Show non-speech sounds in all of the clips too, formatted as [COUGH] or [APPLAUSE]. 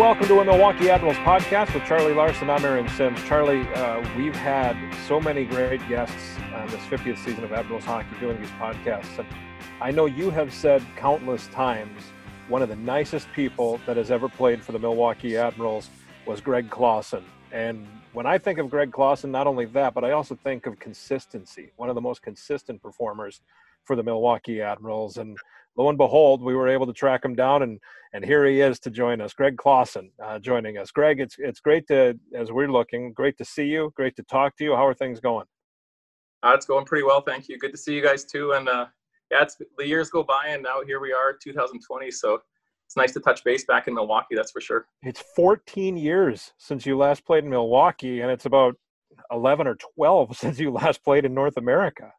Welcome to a Milwaukee Admirals podcast with Charlie Larson. I'm Aaron Sims. Charlie, uh, we've had so many great guests on this 50th season of Admirals hockey doing these podcasts. And I know you have said countless times one of the nicest people that has ever played for the Milwaukee Admirals was Greg Classen. And when I think of Greg Classen, not only that, but I also think of consistency, one of the most consistent performers for the Milwaukee Admirals. And lo and behold, we were able to track him down, and and here he is to join us, Greg Classen, uh, joining us. Greg, it's it's great to as we're looking, great to see you, great to talk to you. How are things going? Uh, it's going pretty well, thank you. Good to see you guys too. And uh, yeah, it's the years go by, and now here we are, 2020. So it's nice to touch base back in Milwaukee. That's for sure. It's 14 years since you last played in Milwaukee, and it's about 11 or 12 [LAUGHS] since you last played in North America.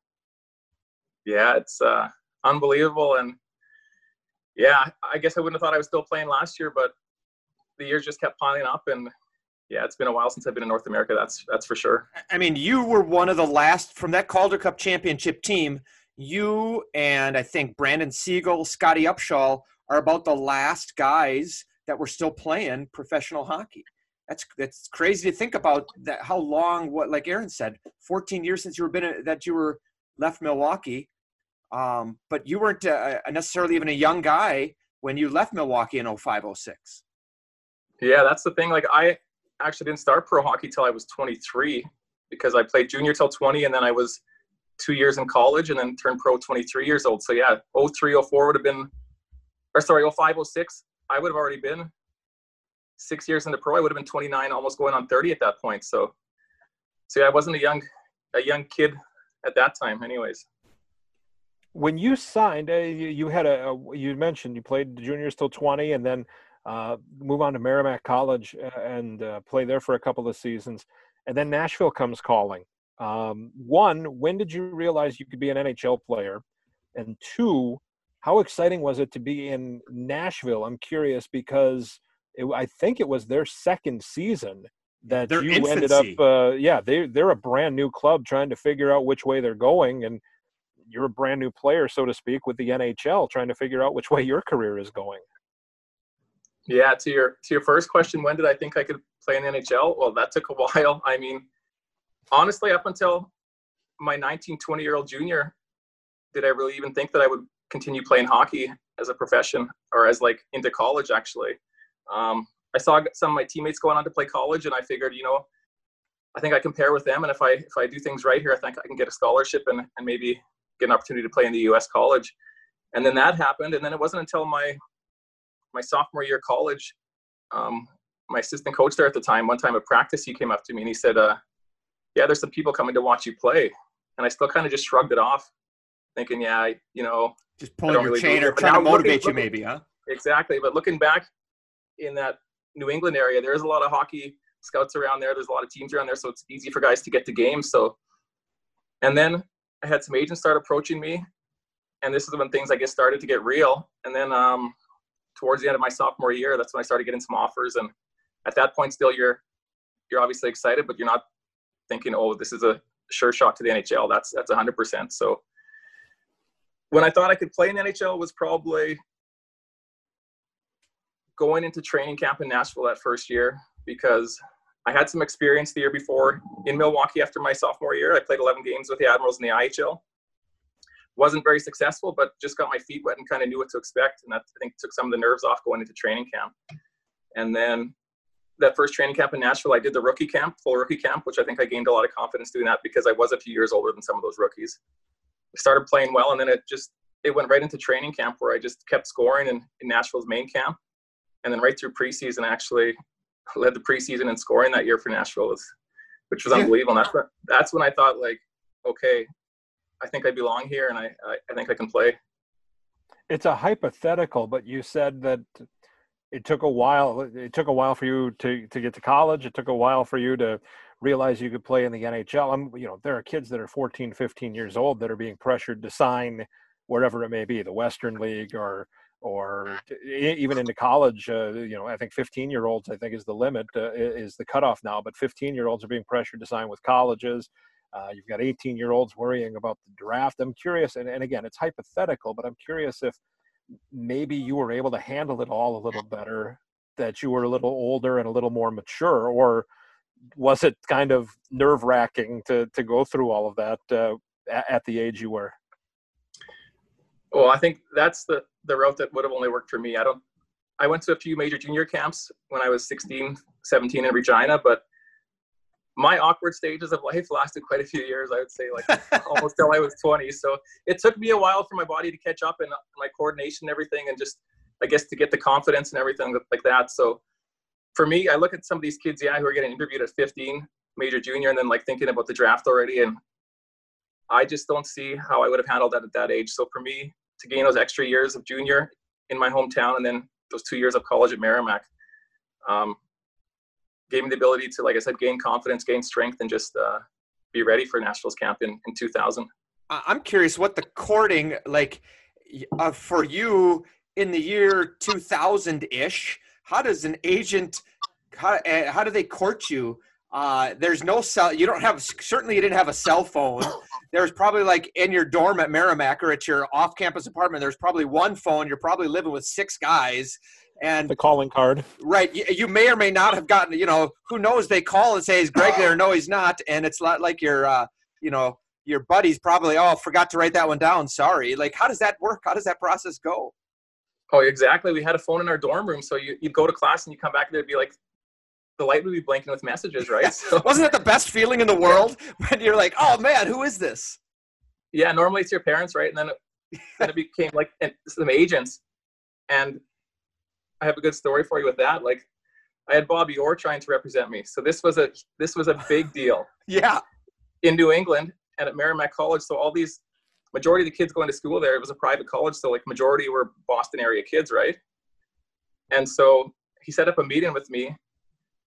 Yeah, it's uh, unbelievable, and yeah, I guess I wouldn't have thought I was still playing last year, but the years just kept piling up, and yeah, it's been a while since I've been in North America. That's that's for sure. I mean, you were one of the last from that Calder Cup championship team. You and I think Brandon Segal, Scottie Upshall are about the last guys that were still playing professional hockey. That's that's crazy to think about that. How long? What like Aaron said, 14 years since you were been that you were left Milwaukee. Um, but you weren't uh, necessarily even a young guy when you left Milwaukee in 0506. Yeah, that's the thing. Like I actually didn't start pro hockey till I was 23 because I played junior till 20 and then I was two years in college and then turned pro 23 years old. So yeah, 03, 04 would have been, or sorry, 05, 06, I would have already been six years into pro. I would have been 29, almost going on 30 at that point. So, so yeah, I wasn't a young, a young kid at that time anyways when you signed, uh, you, you, had a, a, you mentioned you played juniors till 20 and then uh, move on to Merrimack College uh, and uh, play there for a couple of seasons. And then Nashville comes calling. Um, one, when did you realize you could be an NHL player? And two, how exciting was it to be in Nashville? I'm curious because it, I think it was their second season that their you infancy. ended up. Uh, yeah, they they're a brand new club trying to figure out which way they're going, and you're a brand new player, so to speak, with the NHL, trying to figure out which [LAUGHS] way your career is going. Yeah, to your to your first question, when did I think I could play in the NHL? Well, that took a [LAUGHS] while. I mean, honestly, up until my 19, 20 year old junior, did I really even think that I would continue playing hockey as a profession or as like into college? Actually, um, I saw some of my teammates going on to play college, and I figured, you know, I think I pair with them, and if I if I do things right here, I think I can get a scholarship and and maybe get an opportunity to play in the U.S. college. And then that happened, and then it wasn't until my my sophomore year of college, um, my assistant coach there at the time, one time at practice, he came up to me and he said, uh, "Yeah, there's some people coming to watch you play," and I still kind of just shrugged it off, thinking, "Yeah, you know, just pulling your really chain or trying to motivate looking, you, maybe, huh?" Exactly, but looking back in that New England area, there's a lot of hockey scouts around there. There's a lot of teams around there, so it's easy for guys to get to games. So, and then I had some agents start approaching me, and this is when things I guess started to get real. And then um, towards the end of my sophomore year, that's when I started getting some offers. And at that point, still you're you're obviously excited, but you're not thinking, oh, this is a sure shot to the NHL. That's that's 100%. So when I thought I could play in NHL was probably going into training camp in Nashville that first year because I had some experience the year before in Milwaukee after my sophomore year. I played 11 games with the Admirals in the IHL. Wasn't very successful, but just got my feet wet and kind of knew what to expect. And that I think took some of the nerves off going into training camp. And then that first training camp in Nashville, I did the rookie camp, full rookie camp, which I think I gained a lot of confidence doing that because I was a few years older than some of those rookies. I started playing well, and then it just it went right into training camp where I just kept scoring in, in Nashville's main camp, and then right through preseason, actually led the preseason in scoring that year for Nashville, was, which was unbelievable. And that's when, that's when I thought like, okay, I think I belong here, and I, I, I think I can play. It's a hypothetical, but you said that it took a while. It took a while for you to to get to college. It took a while for you to realize you could play in the NHL. I'm, you know, there are kids that are 14, 15 years old that are being pressured to sign wherever it may be, the Western League or or even into college. Uh, you know, I think 15 year olds, I think, is the limit, uh, is the cutoff now. But 15 year olds are being pressured to sign with colleges. Uh, you've got 18 year olds worrying about the draft. I'm curious, and, and again, it's hypothetical, but I'm curious if maybe you were able to handle it all a little better that you were a little older and a little more mature, or was it kind of nerve wracking to to go through all of that uh, at the age you were? Well, I think that's the the route that would have only worked for me. I don't. I went to a few major junior camps when I was 16, 17 in Regina, but my awkward stages of life lasted quite a few years. I would say, like [LAUGHS] almost till I was 20. So it took me a while for my body to catch up and my coordination and everything, and just I guess to get the confidence and everything like that. So for me, I look at some of these kids, yeah, who are getting interviewed at 15, major junior, and then like thinking about the draft already, and I just don't see how I would have handled that at that age. So for me to gain those extra years of junior in my hometown, and then those two years of college at Merrimack. Um, gave me the ability to, like I said, gain confidence, gain strength, and just uh, be ready for Nationals camp in, in 2000. I'm curious what the courting like uh, for you in the year 2000 ish. How does an agent? How, uh, how do they court you? Uh, there's no cell. You don't have certainly you didn't have a cell phone. There's probably like in your dorm at Merrimack or at your off-campus apartment. There's probably one phone. You're probably living with six guys, and the calling card. Right. You, you, may or may not have gotten, you know, who knows? They call and say, is Greg there? No, he's not. And it's not like your, uh, you know, your buddies probably, oh, forgot to write that one down. Sorry. Like, how does that work? How does that process go? Oh, exactly. We had a phone in our dorm room. So you, you'd go to class and you come back and there'd be like, the light would be blinking with messages, right? So, Wasn't that the best feeling in the world [LAUGHS] when you're like, oh man, who is this? Yeah, normally it's your parents, right? And then it, [LAUGHS] then it became like some agents. And I have a good story for you with that. Like, I had Bobby Orr trying to represent me, so this was a this was a big [LAUGHS] deal. yeah. In New England and at Merrimack College, so all these majority of the kids going to school there, it was a private college, so like majority were Boston area kids, right? And so he set up a meeting with me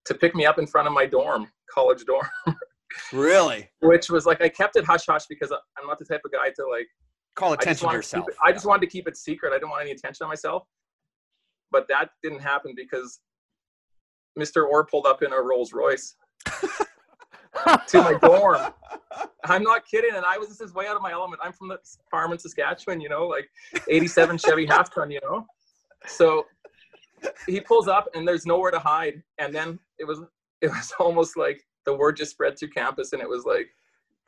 to pick me up in front of my dorm, college dorm. [LAUGHS] really? Which was like I kept it hush hush because I'm not the type of guy to like call attention to yourself. To it, I just wanted to keep it secret. I didn't want any attention on myself. But that didn't happen because Mr. Orr pulled up in a Rolls Royce [LAUGHS] to my dorm. I'm not kidding. And I was just way out of my element. I'm from the farm in Saskatchewan, you know, like 87 Chevy [LAUGHS] half ton, you know. So [LAUGHS] he pulls up and there's nowhere to hide. And then it was it was [LAUGHS] almost like the word just spread through campus and it was like,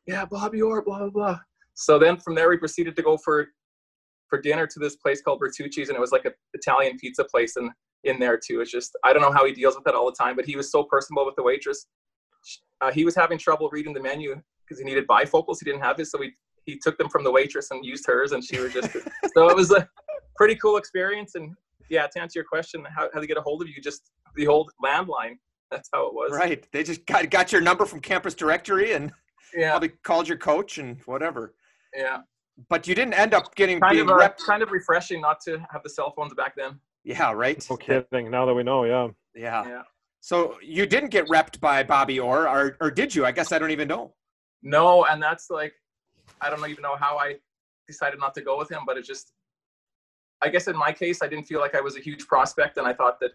yeah, Bobby Orr, blah blah blah. So then from there we proceeded to go for for dinner to this place called Bertucci's, and it was like an Italian pizza place and in there too. It's just I don't know how he deals with that all the time, but he was so personable with the waitress. Uh, he was having trouble reading the menu because he needed bifocals. He didn't have his, so he he took them from the waitress and used hers, and she was just [LAUGHS] so it was a pretty cool experience. And yeah, to answer your question, how how to get a hold of you? Just the old landline. That's how it was. Right. They just got got your number from campus directory and yeah. probably called your coach and whatever. Yeah but you didn't end up getting kind of a, rep- kind of refreshing not to have the cell phones back then. Yeah, right. No kidding. Now that we know, yeah. Yeah. Yeah. So you didn't get repped by Bobby Orr, or or did you? I guess I don't even know. No, and that's like, I don't even know how I decided not to go with him, but it just, I guess in my case, I didn't feel like I was a huge prospect, and I thought that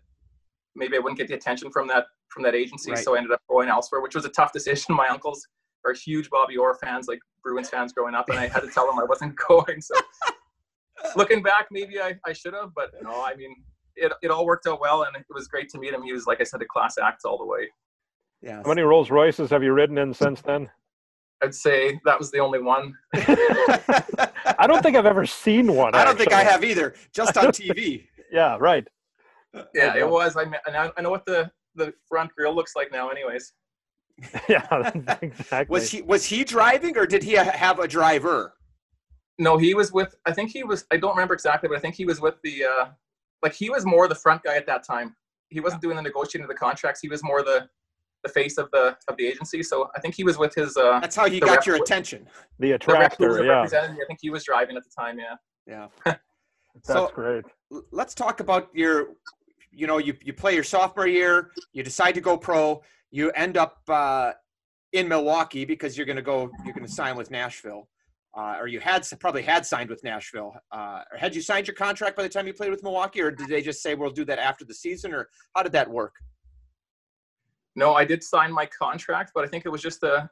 maybe I wouldn't get the attention from that from that agency, right. so I ended up going elsewhere, which was a tough [LAUGHS] decision. My uncles are huge Bobby Orr fans, like Bruins fans growing up, and I had to tell them I wasn't [LAUGHS] going. So [LAUGHS] looking back, maybe I, I should have, but no, I mean, it, it all worked out well, and it was great to meet him. He was, like I said, a class act all the way. Yeah. How many Rolls Royces have you ridden in since then? I'd say that was the only one. I don't think I've ever seen one. I don't think I have either. Just on [LAUGHS] TV. yeah, right. Yeah, it was. I mean, I know what the the front grill looks like now, anyways. [LAUGHS] yeah, [LAUGHS] exactly. Was he was he driving or did he have a driver? No, he was with. I think he was. I don't remember exactly, but I think he was with the. Uh, like he was more the front guy at that time. He wasn't doing the negotiating of the contracts. He was more the the face of the of the agency. So I think he was with his. Uh, That's how he got your attention. The attractor, the yeah. I think he was driving at the time. Yeah. Yeah. [LAUGHS] That's so, great. Let's talk about your. You know, you you play your sophomore year. You decide to go pro you end up uh, in Milwaukee because you're going to go, you're going to sign with Nashville. Uh, or you had probably had signed with Nashville. Uh, or had you signed your contract by the time you played with Milwaukee, or did they just say we'll do that after the season, or how did that work? No, I did sign my contract, but I think it was just a.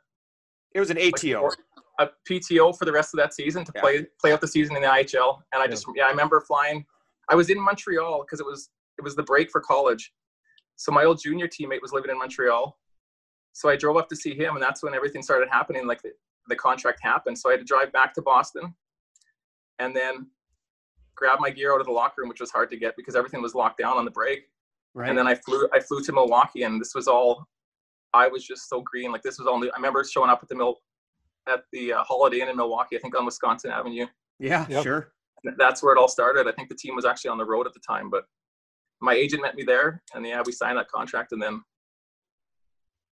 It was an ATO. Like a PTO for the rest of that season to yeah. play play out the season in the IHL, and I just yeah, yeah I remember flying. I was in Montreal because it was it was the break for college, So my old junior teammate was living in Montreal. So I drove up to see him, and that's when everything started happening. Like the, the contract happened. So I had to drive back to Boston and then grab my gear out of the locker room, which was hard to get because everything was locked down on the break. Right. And then I flew I flew to Milwaukee, and this was all. I was just so green. Like this was all new. I remember showing up at the mill at the uh, Holiday Inn in Milwaukee. I think on Wisconsin Avenue. yeah, Yep. sure. That's where it all started. I think the team was actually on the road at the time, but my agent met me there, and yeah, we signed that contract, and then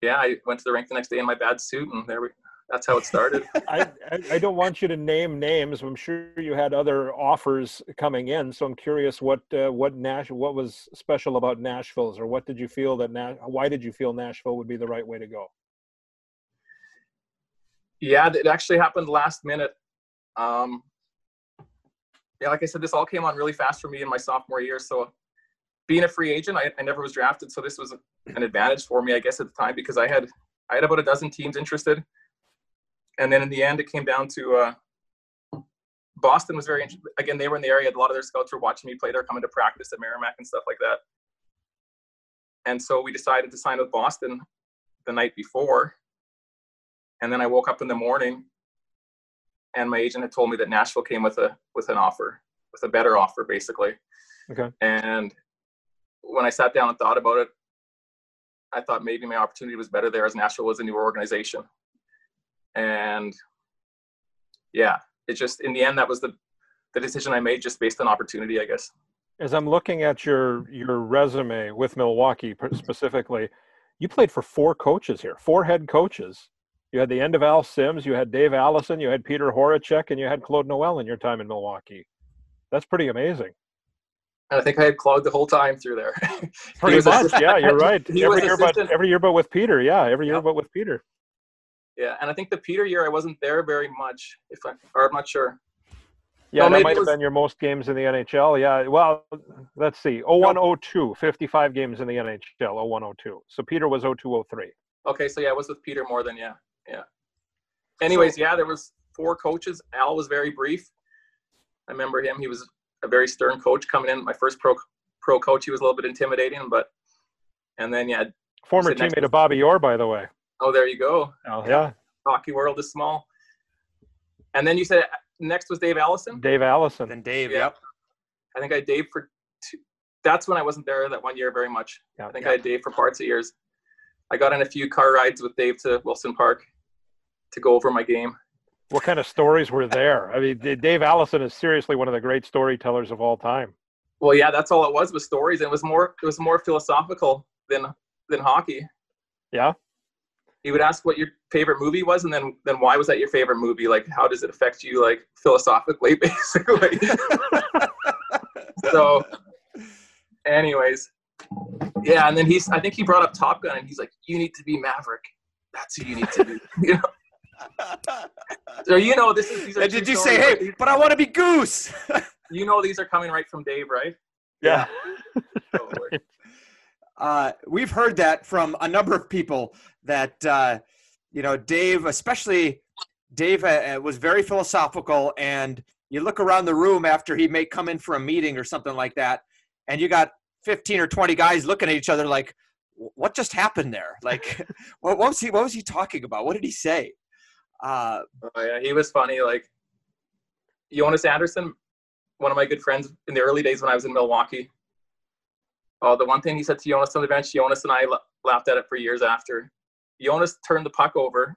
yeah, I went to the rink the next day in my bad suit, and there we. That's how it started. [LAUGHS] I, I don't want you to name names. I'm sure you had other offers coming in, so I'm curious what uh, what Nash what was special about Nashville's, or what did you feel that Nash, why did you feel Nashville would be the right way to go? Yeah, it actually happened last minute. Um, yeah, like I said, this all came on really fast for me in my sophomore year. So, being a free agent, I, I never was drafted, so this was an advantage for me, I guess, at the time because I had I had about a dozen teams interested, and then in the end, it came down to uh, Boston was very interested. Again, they were in the area. A lot of their scouts were watching me play. They're coming to practice at Merrimack and stuff like that. And so we decided to sign with Boston the night before. And then I woke up in the morning and my agent had told me that Nashville came with a with an offer, with a better offer basically. Okay. And when I sat down and thought about it, I thought maybe my opportunity was better there as Nashville was a newer organization. And yeah, it just in the end that was the the decision I made just based on opportunity, I guess. As I'm looking at your your resume with Milwaukee specifically, you played for four coaches here, four head coaches. You had the end of Al Sims, you had Dave Allison, you had Peter Horacek, and you had Claude Noel in your time in Milwaukee. That's pretty amazing. And I think I had Claude the whole time through there. [LAUGHS] Pretty much, yeah. You're right. [LAUGHS] Every year, but every year, but with Peter, yeah. Every year, Yep. but with Peter. Yeah, and I think the Peter year I wasn't there very much. If I, or I'm not sure. Yeah, No, that might it have been your most games in the NHL. Yeah. Well, let's see. 01 02, 55 games in the NHL, 01 02. So Peter was 02 03. Okay, so yeah, I was with Peter more than yeah, yeah. Anyways, yeah, there was four coaches. Al was very brief. I remember him. He was a very stern coach coming in. My first pro pro coach. He was a little bit intimidating, but and then yeah. Former teammate of Bobby Orr, by the way. Oh, there you go. Oh, yeah. Hockey world is small. And then you said uh, next was Dave Allison. Dave Allison. Then Dave, Yeah. yep. I think I had Dave for two. That's when I wasn't there that one year very much. Yeah. I think I had Dave for parts of years. I got in a few car rides with Dave to Wilson Park to go over my game. What kind of stories were there? I mean, Dave Allison is seriously one of the great storytellers of all time. Well, yeah, that's all it was was stories, and it was more it was more philosophical than than hockey. Yeah. He would ask what your favorite movie was, and then then why was that your favorite movie? Like, how does it affect you, like philosophically, [LAUGHS] basically? so, anyways, yeah, and then he's I think he brought up Top Gun, and he's like, "You need to be Maverick. That's who you need to be." [LAUGHS] you know, so you know this is these are. And did you say, right? hey, but I want to be Goose? [LAUGHS] You know these are coming right from Dave, right? Yeah. So, Uh, we've heard that from a number of people that uh, you know Dave, especially Dave, uh, was very philosophical. And you look around the room after he may come in for a meeting or something like that, and you got fifteen or twenty guys looking at each other like, "What just happened there? Like, [LAUGHS] [LAUGHS] what, what was he? What was he talking about? What did he say?" Uh, Oh yeah, he was funny. Like Jonas Andersson, one of my good friends in the early days when I was in Milwaukee. Oh, the one thing he said to Jonas on the bench, Jonas and I la- laughed at it for years after. Jonas turned the puck over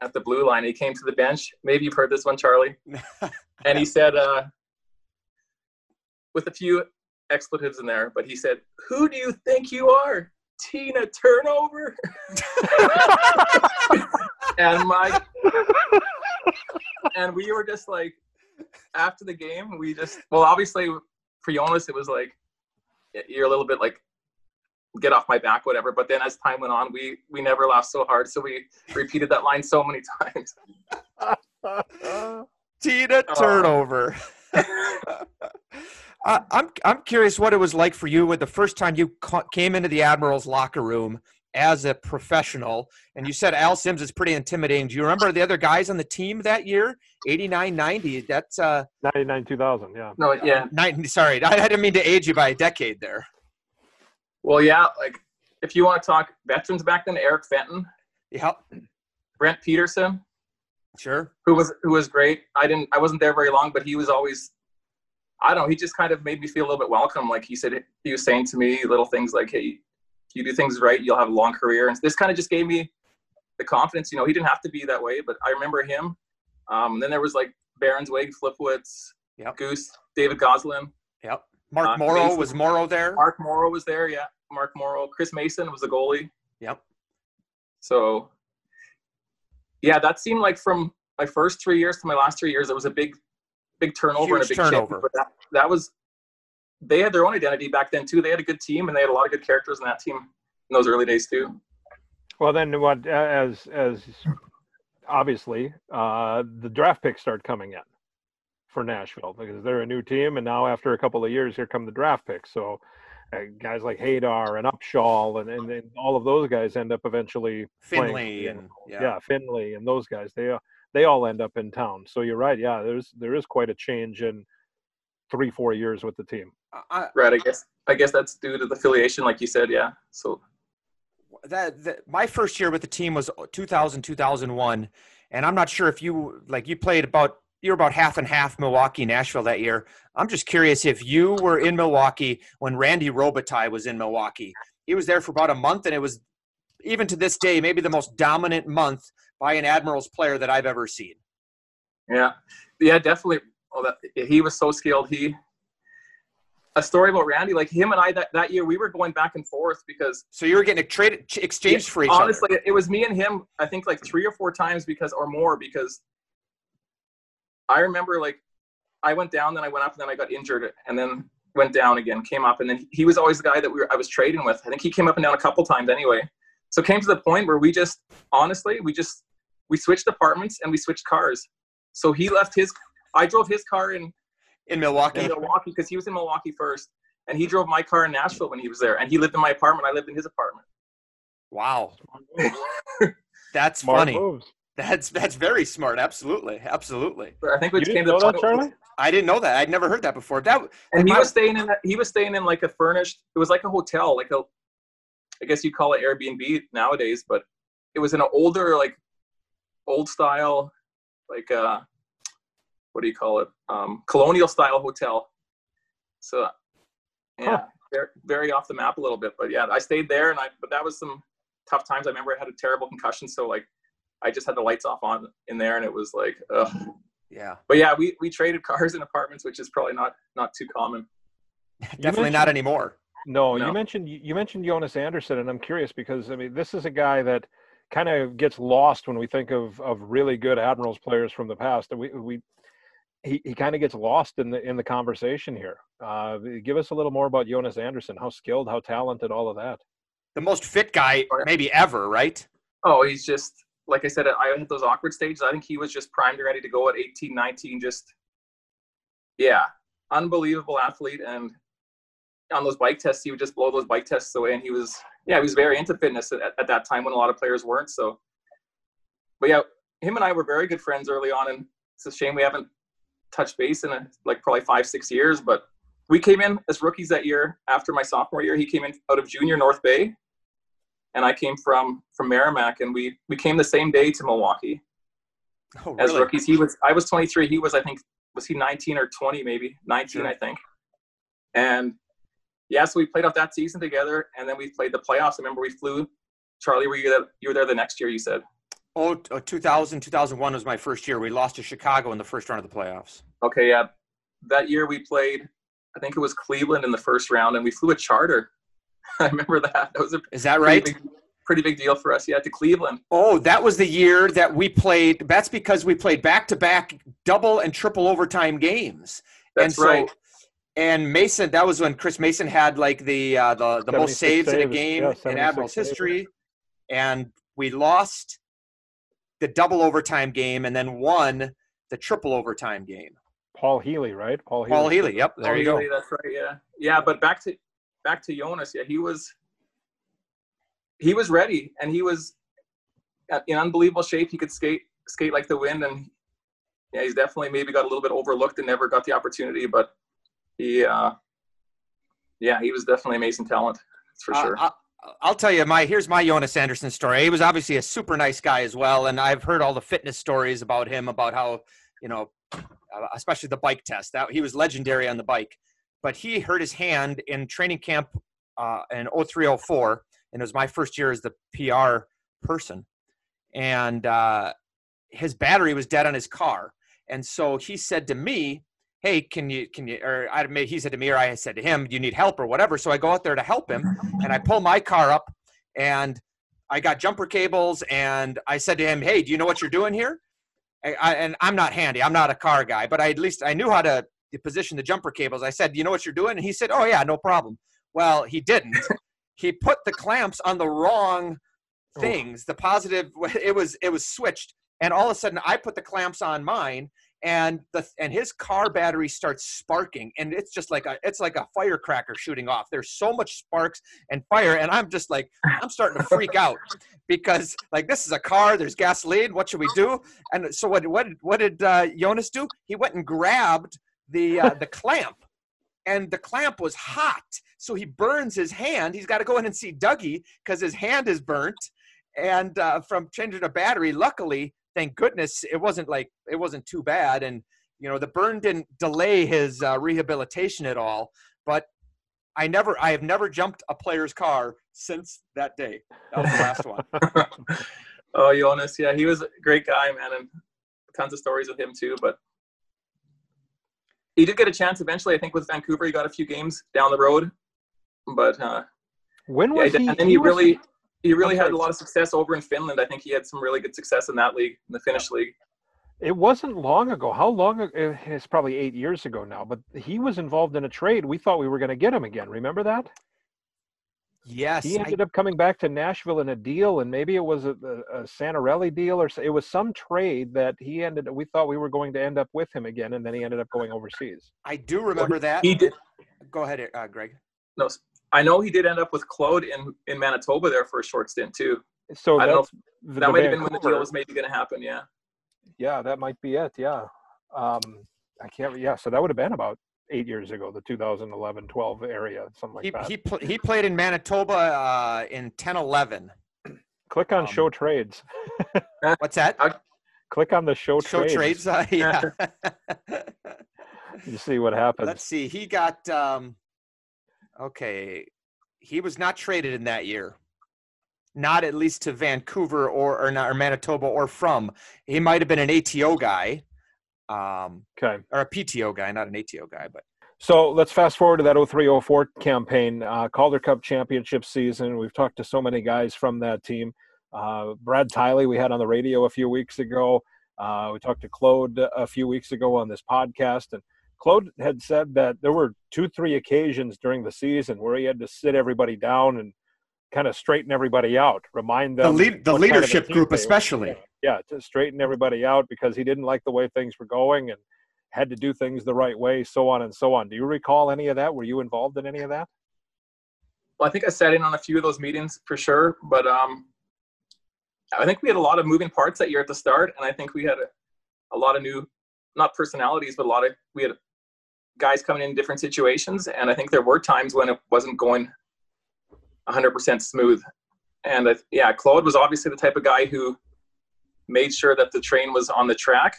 at the blue line. He came to the bench. Maybe you've heard this one, Charlie. [LAUGHS] and he said, uh, with a few expletives in there, but he said, "Who do you think you are, Tina Turnover?" [LAUGHS] and my and we were just like after the game we just well obviously for Jonas it was like you're a little bit like get off my back whatever. But then as time went on we we never laughed so hard so we repeated that line so many [LAUGHS] times. [LAUGHS] Tina turnover. [LAUGHS] Uh, I'm I'm curious what it was like for you when the first time you ca- came into the Admirals locker room as a professional, and you said Al Sims is pretty intimidating. Do you remember the other guys on the team that year, 89, 90? That's uh, 99 2000. Yeah. no yeah 90, sorry, [LAUGHS] I didn't mean to age you by a decade there. Well, yeah, like if you want to talk veterans back then, Eric Fenton, Yeah. Brent Peterson, Sure. who was who was great. I didn't I wasn't there very long, but he was always I don't know, he just kind of made me feel a little bit welcome. Like he said he was saying to me little things like, Hey, if you do things right, you'll have a long career. And this kind of just gave me the confidence. You know, he didn't have to be that way, but I remember him. Um, then there was like Barons Wig, Flipwitz, Yep. Goose, David Goslin. Yep. Mark Uh, Morrow Mason- was Morrow there. Mark Morrow was there, yeah. Mark Morrow. Chris Mason was the goalie. Yep. So, yeah, that seemed like from my first three years to my last three years, there was a big, big turnover and a big turnover. Shift. But that, that was, they had their own identity back then too. They had a good team and they had a lot of good characters in that team in those early days too. Well, then what? As as obviously uh, the draft picks start coming in for Nashville because they're a new team, and now after a couple of years, here come the draft picks. So uh, guys like Haydar and Upshall and, and and all of those guys end up eventually playing, Finley you and know, yeah. yeah, Finley and those guys. They uh, they all end up in town. So you're right. Yeah, there's there is quite a change in three four years with the team. I, Right. I guess, I guess that's due to the affiliation, like you said. Yeah. So, that, that my first year with the team was 2000 2001 and i'm not sure if you like you played about you're about half and half milwaukee nashville that year i'm just curious if you were in milwaukee when randy robitaille was in milwaukee he was there for about a month and it was even to this day maybe the most dominant month by an admirals player that i've ever seen yeah. Yeah, definitely. Well, that, he was so skilled. He, a story about Randy, like him and I that, that year, we were going back and forth because so you were getting traded exchanged for each honestly other it was me and him i think like three or four times because or more because i remember like i went down then i went up and then i got injured and then went down again came up and then he was always the guy that we were i was trading with. I think he came up and down a couple times anyway. So it came to the point where we just honestly we just we switched apartments and we switched cars. So he left his i drove his car in in milwaukee in Milwaukee because he was in Milwaukee first, and he drove my car in Nashville when he was there, and he lived in my apartment. I lived in his apartment. wow [LAUGHS] that's Smart funny moves. that's that's very smart absolutely absolutely I think we You just didn't came to know the that, Charlie? I didn't know that. I'd never heard that before. That And he my- was staying in. He was staying in like a furnished. It was like a hotel, like a. I guess you call it Airbnb nowadays, but it was in an older, like, old style, like uh, what do you call it? Um, colonial style hotel. So, yeah, Huh. very, very off the map a little bit, but yeah, I stayed there, and I. But that was some tough times. I remember I had a terrible concussion, so like, I just had the lights off on in there, and it was like, ugh. yeah, But yeah, we we traded cars and apartments, which is probably not not too common. definitely not anymore. No, No. you mentioned you mentioned Jonas Andersson, and I'm curious because I mean this is a guy that kind of gets lost when we think of of really good Admirals players from the past. And we we he, he kind of gets lost in the in the conversation here. Uh, give us a little more about Jonas Andersson. How skilled, how talented, all of that. The most fit guy maybe ever, right? Oh, he's just like I said. I had those awkward stages. I think he was just primed and ready to go at 18, 19. Just yeah, unbelievable athlete. And on those bike tests, he would just blow those bike tests away. And he was yeah, he was very into fitness at, at that time when a lot of players weren't. So, but yeah, him and I were very good friends early on, and it's a shame we haven't touched base in a, like probably five, six years. But we came in as rookies that year. After my sophomore year, he came in out of junior North Bay, and I came from from Merrimack, and we we came the same day to Milwaukee Oh, as rookies. He was I was 23. He was I think was he 19 or 20 maybe 19 Sure. I think. And yeah, so we played off that season together, and then we played the playoffs. I remember we flew. Charlie, were you? You were there the next year. You said. Oh, oh, 2000, 2001 was my first year. We lost to Chicago in the first round of the playoffs. Okay, yeah. That year we played. I think it was Cleveland in the first round, and we flew a charter. [LAUGHS] I remember that. That was a Is that pretty right? big, pretty big deal for us. Yeah, to Cleveland. Oh, that was the year that we played. That's because we played back to back double and triple overtime games. and That's so, right. And Mason, that was when Chris Mason had like the uh, the the most 76 saves in a game Yeah, in 76 Admirals saves. history, and we lost the double overtime game and then won the triple overtime game. Paul Healey, right? Paul Healey. Paul Healey, yep, there Oh, you go. That's right. Yeah, yeah. But back to back to Jonas. Yeah, he was he was ready, and he was in unbelievable shape. He could skate skate like the wind, and yeah, he's definitely maybe got a little bit overlooked and never got the opportunity. But he, uh, yeah, he was definitely amazing talent. That's for sure. I'll tell you my here's my Jonas Andersson story. He was obviously a super nice guy as well, and I've heard all the fitness stories about him about how you know, uh, especially the bike test that he was legendary on the bike. But he hurt his hand in training camp uh, in 0304, and it was my first year as the PR person, and uh, his battery was dead on his car, and so he said to me, hey, can you, can you, or I, made, he said to me, or I said to him, you need help or whatever? So I go out there to help him and I pull my car up and I got jumper cables and I said to him, hey, do you know what you're doing here? I, I, and I'm not handy. I'm not a car guy, but I at least I knew how to position the jumper cables. I said, you know what you're doing? And he said, oh yeah, no problem. Well, he didn't. [LAUGHS] he put the clamps on the wrong oh. things. The positive, [LAUGHS] it was, it was switched. And all of a sudden I put the clamps on mine and the and his car battery starts sparking and it's just like a it's like a firecracker shooting off. There's so much sparks and fire and i'm just like i'm starting to freak out [LAUGHS] because like this is a car there's gasoline what should we do? And so what what what did uh, jonas do? He went and grabbed the uh, the [LAUGHS] clamp and the clamp was hot so he burns his hand. He's got to go in and see dougie because his hand is burnt and uh, from changing a battery luckily thank goodness it wasn't like it wasn't too bad and you know the burn didn't delay his uh, rehabilitation at all but i never i have never jumped a player's car since that day. That was the last one. [LAUGHS] Oh jonas yeah he was a great guy man and tons of stories with him too but he did get a chance eventually. I think with vancouver he got a few games down the road but uh when was yeah, he and then he, he really he really had a lot of success over in Finland. I think he had some really good success in that league, in the Finnish league. It wasn't long ago. How long ago? It's probably eight years ago now. But he was involved in a trade. We thought we were going to get him again. Remember that? Yes. He ended I... up coming back to Nashville in a deal, and maybe it was a, a, a Santorelli deal, or it was some trade that he ended. We thought we were going to end up with him again, and then he ended up going overseas. I do remember well, that. He did. Go ahead, uh, Greg. No, I know he did end up with Claude in, in Manitoba there for a short stint too. So I don't know that might have been when the deal was maybe going to happen. Yeah. Yeah, that might be it. Yeah. Um, I can't. Yeah. So that would have been about eight years ago, the 2011, 12 area, something like he, that. He pl- he played in Manitoba uh, in 10, 11. Click on um, show trades. [LAUGHS] [LAUGHS] what's that? Click on the show, trades. show trades. trades. [LAUGHS] Uh, yeah. you see what happens. Let's see. He got. Um, Okay, he was not traded in that year. Not at least to Vancouver or or, not, or Manitoba or from. He might have been an ATO guy. Um, okay. Or a PTO guy, not an ATO guy, but. So let's fast forward to that 0304 campaign, uh, Calder Cup championship season. We've talked to so many guys from that team. Uh, Brad Tiley, we had on the radio a few weeks ago. Uh, we talked to Claude a few weeks ago on this podcast, and Claude had said that there were two, three occasions during the season where he had to sit everybody down and kind of straighten everybody out, remind them the, lead, the leadership kind of group, especially. Yeah, to straighten everybody out because he didn't like the way things were going and had to do things the right way, so on and so on. Do you recall any of that? Were you involved in any of that? Well, I think I sat in on a few of those meetings for sure, but um, I think we had a lot of moving parts that year at the start, and I think we had a, a lot of new, not personalities, but a lot of we had guys coming in different situations. And I think there were times when it wasn't going 100% smooth. And yeah, Claude was obviously the type of guy who made sure that the train was on the track.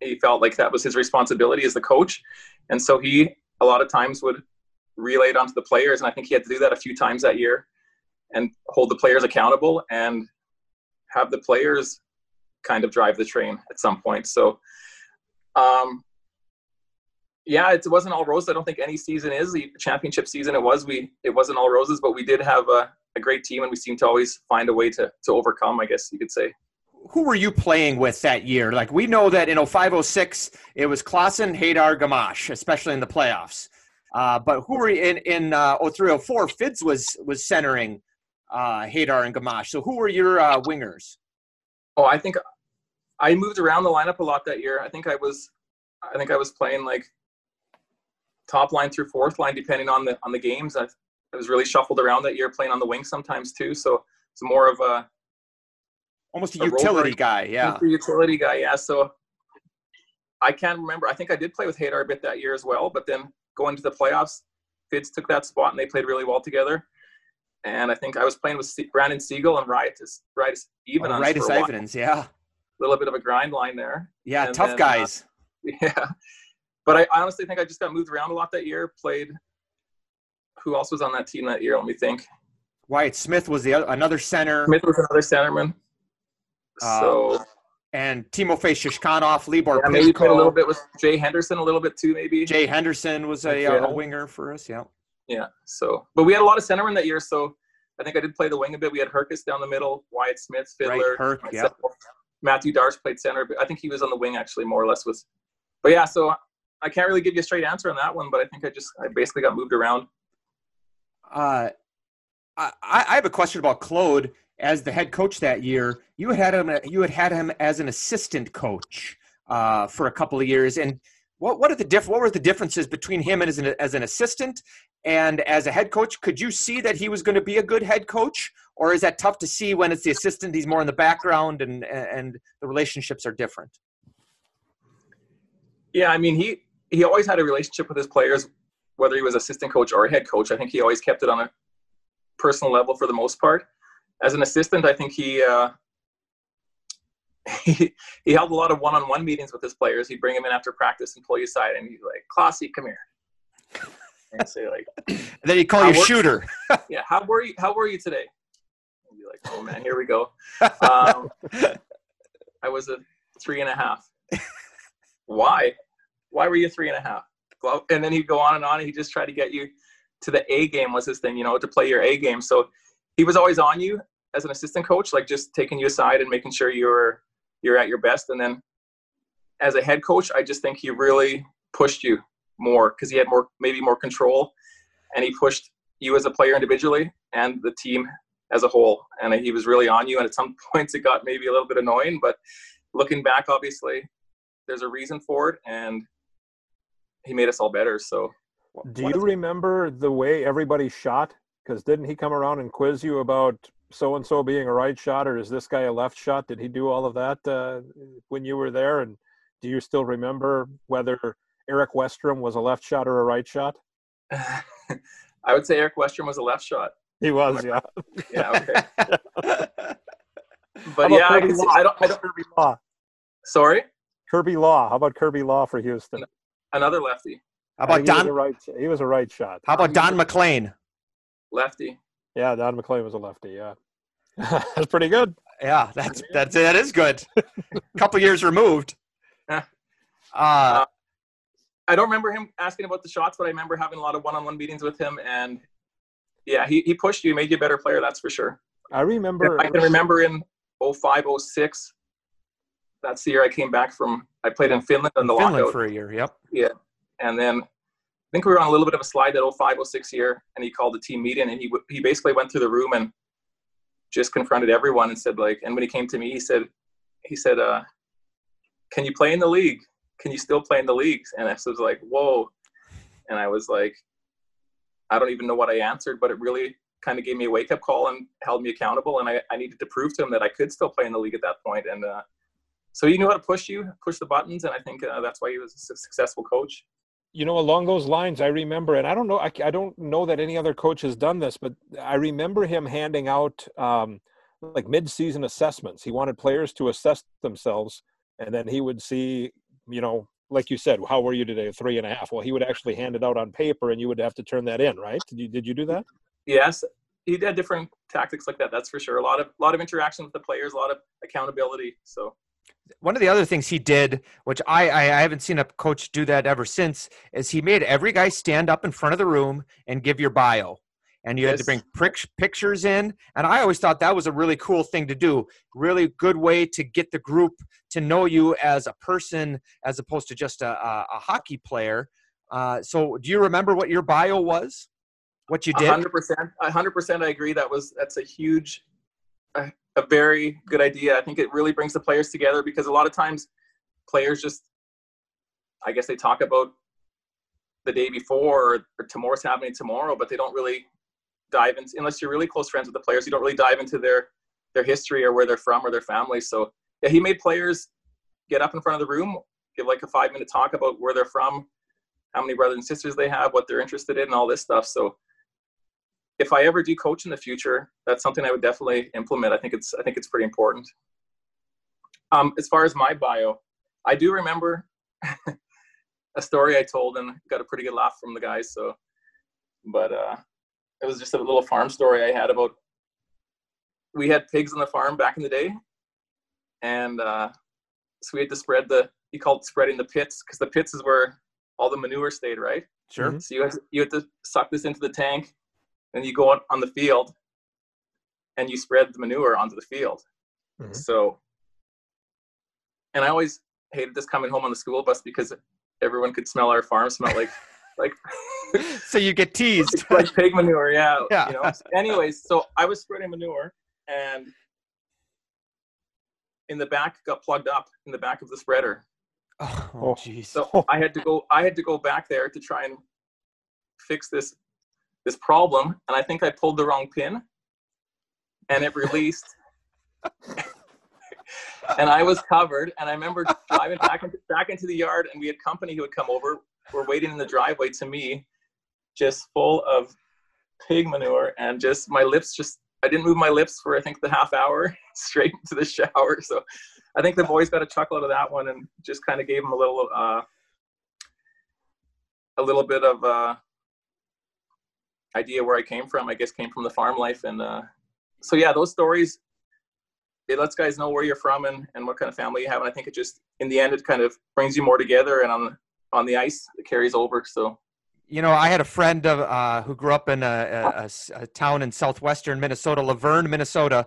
He felt like that was his responsibility as the coach. And so he, a lot of times, would relay it onto the players. And I think he had to do that a few times that year and hold the players accountable and have the players kind of drive the train at some point. So, um, yeah, it wasn't all roses. I don't think any season is the championship season. It was we. It wasn't all roses, but we did have a, a great team, and we seemed to always find a way to to overcome. I guess you could say. Who were you playing with that year? Like we know that in 0506 it was Classen, Haydar, Gamache, especially in the playoffs. Uh, but who were in in uh, 0304? Fids was was centering uh, Haydar and Gamache. So who were your uh, wingers? Oh, I think I moved around the lineup a lot that year. I think I was I think I was playing like top line through fourth line, depending on the on the games. I, I was really shuffled around that year, playing on the wing sometimes too. So it's more of a almost a, a utility guy, yeah, utility guy, yeah. So I can't remember. I think I did play with Haydar a bit that year as well, but then going to the playoffs, Fids took that spot and they played really well together. and I think I was playing with Brandon Segal and Raitis Raitis Ivanans. Oh, Raitis Ivanans, yeah. A little bit of a grind line there. Yeah, and tough then, uh, guys. Uh, [LAUGHS] yeah, but I, I honestly think I just got moved around a lot that year. Played. Who else was on that team that year? Let me think. Wyatt Smith was the another center. Smith was another centerman. Uh, so and Timofey Shishkanov, Libor yeah, maybe played a little bit with Jay Henderson a little bit too, maybe. Jay Henderson was a, uh, a winger for us, yeah. Yeah. So, but we had a lot of centermen that year, so I think I did play the wing a bit. We had Herkus down the middle, Wyatt Smith, Fiddler, right, Herc, yeah. Mathieu Darche played center, but I think he was on the wing actually more or less with. But yeah, so I can't really give you a straight answer on that one, but I think I just I basically got moved around. Uh, I, I have a question about Claude as the head coach that year. You had him. You had had him as an assistant coach uh, for a couple of years, and what what are the diff- What were the differences between him and as an as an assistant and as a head coach? Could you see that he was going to be a good head coach, or is that tough to see when it's the assistant? He's more in the background, and and the relationships are different. Yeah, I mean he he always had a relationship with his players, whether he was assistant coach or head coach. I think he always kept it on a personal level for the most part. As an assistant, I think he uh, [LAUGHS] he, he held a lot of one-on-one meetings with his players. He'd bring them in after practice and pull you aside, and he'd like, "Classy, come here." [LAUGHS] And say like, and then he'd call you were, shooter. [LAUGHS] yeah, how were you? How were you today? And be like, "Oh man, here we go." Um, I was a three and a half. Why? Why were you three and a half? Well, and then he'd go on and on. And he just tried to get you to the A game was his thing, you know, to play your A game. So he was always on you as an assistant coach, like just taking you aside and making sure you're you're at your best. And then as a head coach, I just think he really pushed you more because he had more, maybe more control, and he pushed you as a player individually and the team as a whole. And he was really on you. And at some [LAUGHS] points, it got maybe a little bit annoying, but looking back, obviously, there's a reason for it, and he made us all better. So, do you remember the way everybody shot? Because didn't he come around and quiz you about so and so being a right shot, or is this guy a left shot? Did he do all of that uh, when you were there? And do you still remember whether Eric Westrum was a left shot or a right shot? [LAUGHS] I would say Eric Westrum was a left shot. He was, yeah. yeah, okay. [LAUGHS] but yeah, I, see, I, don't. I don't. Kirby Law. Sorry. Kirby Law. How about Kirby Law for Houston? Another lefty. How about Don? Was right, he was a right shot. How about Don MacLean? Lefty. Yeah, Don MacLean was a lefty. Yeah, [LAUGHS] that's pretty good. Yeah, that's that's that is good. a [LAUGHS] couple years removed. Uh, uh, I don't remember him asking about the shots, but I remember having a lot of one-on-one meetings with him, and yeah, he, he pushed you, made you a better player. That's for sure. I remember. I can remember in 05, 06, That's the year I came back from. I played in Finland in the Finland lockout for a year. Yep. Yeah, and then I think we were on a little bit of a slide that 05, 06 year, and he called the team meeting, and he he basically went through the room and just confronted everyone and said like, and when he came to me, he said, he said, uh, "Can you play in the league? Can you still play in the leagues?" And I was like, "Whoa!" And I was like, I don't even know what I answered, but it really kind of gave me a wake up call and held me accountable. And I, I needed to prove to him that I could still play in the league at that point. And uh, so he knew how to push you, push the buttons, and I think uh, that's why he was a successful coach. You know along those lines i remember and i don't know I, I don't know that any other coach has done this but i remember him handing out um, like mid-season assessments. He wanted players to assess themselves and then he would see you know like you said how were you today? Three and a half. Well he would actually hand it out on paper and you would have to turn that in right? Did you did you do that? Yes. He had different tactics like that that's for sure. A lot of a lot of interaction with the players a lot of accountability so one of the other things he did, which I, I, I haven't seen a coach do that ever since, is he made every guy stand up in front of the room and give your bio. And you yes. had to bring pictures in. And I always thought that was a really cool thing to do. Really good way to get the group to know you as a person as opposed to just a, a, a hockey player. Uh, so do you remember what your bio was? What you did? 100%. 100% I agree. That was, that's a huge, a, a very good idea. I think it really brings the players together because a lot of times players just, I guess they talk about the day before or, or tomorrow's happening tomorrow, but they don't really dive into, unless you're really close friends with the players, you don't really dive into their, their history or where they're from or their family. So yeah, he made players get up in front of the room, give like a five minute talk about where they're from, how many brothers and sisters they have, what they're interested in, all this stuff. So if I ever do coach in the future, that's something I would definitely implement. I think it's I think it's pretty important. Um, as far as my bio, I do remember [LAUGHS] a story I told and got a pretty good laugh from the guys. So, but uh, it was just a little farm story I had about we had pigs on the farm back in the day, and uh, so we had to spread the he called spreading the pits because the pits is where all the manure stayed, right? Sure. So you have, you have to suck this into the tank, and you go out on the field, and you spread the manure onto the field. Mhm. So, and I always hated this coming home on the school bus because everyone could smell our farm smell like [LAUGHS] like [LAUGHS] so you get teased. [LAUGHS] like pig manure. Yeah. Yeah. You know. Anyways, so I was spreading manure, and in the back got plugged up in the back of the spreader. Oh, Oh. jeez. So I had to go. I had to go back there to try and fix this this problem, and I think I pulled the wrong pin, and it released. and I was covered, and I remember driving back into, back into the yard, and we had company who would come over. We're waiting in the driveway to me, just full of pig manure, and just my lips just. I didn't move my lips for I think the half hour [LAUGHS] straight into the shower. So I think the boys got a chuckle out of that one and just kind of gave them a little uh, a little bit of uh, idea where I came from. I guess came from the farm life, and uh, so yeah, those stories it lets guys know where you're from and, and what kind of family you have. And I think it just in the end it kind of brings you more together, and on on the ice it carries over. So You know, I had a friend of, uh, who grew up in a a town in southwestern Minnesota, Luverne, Minnesota,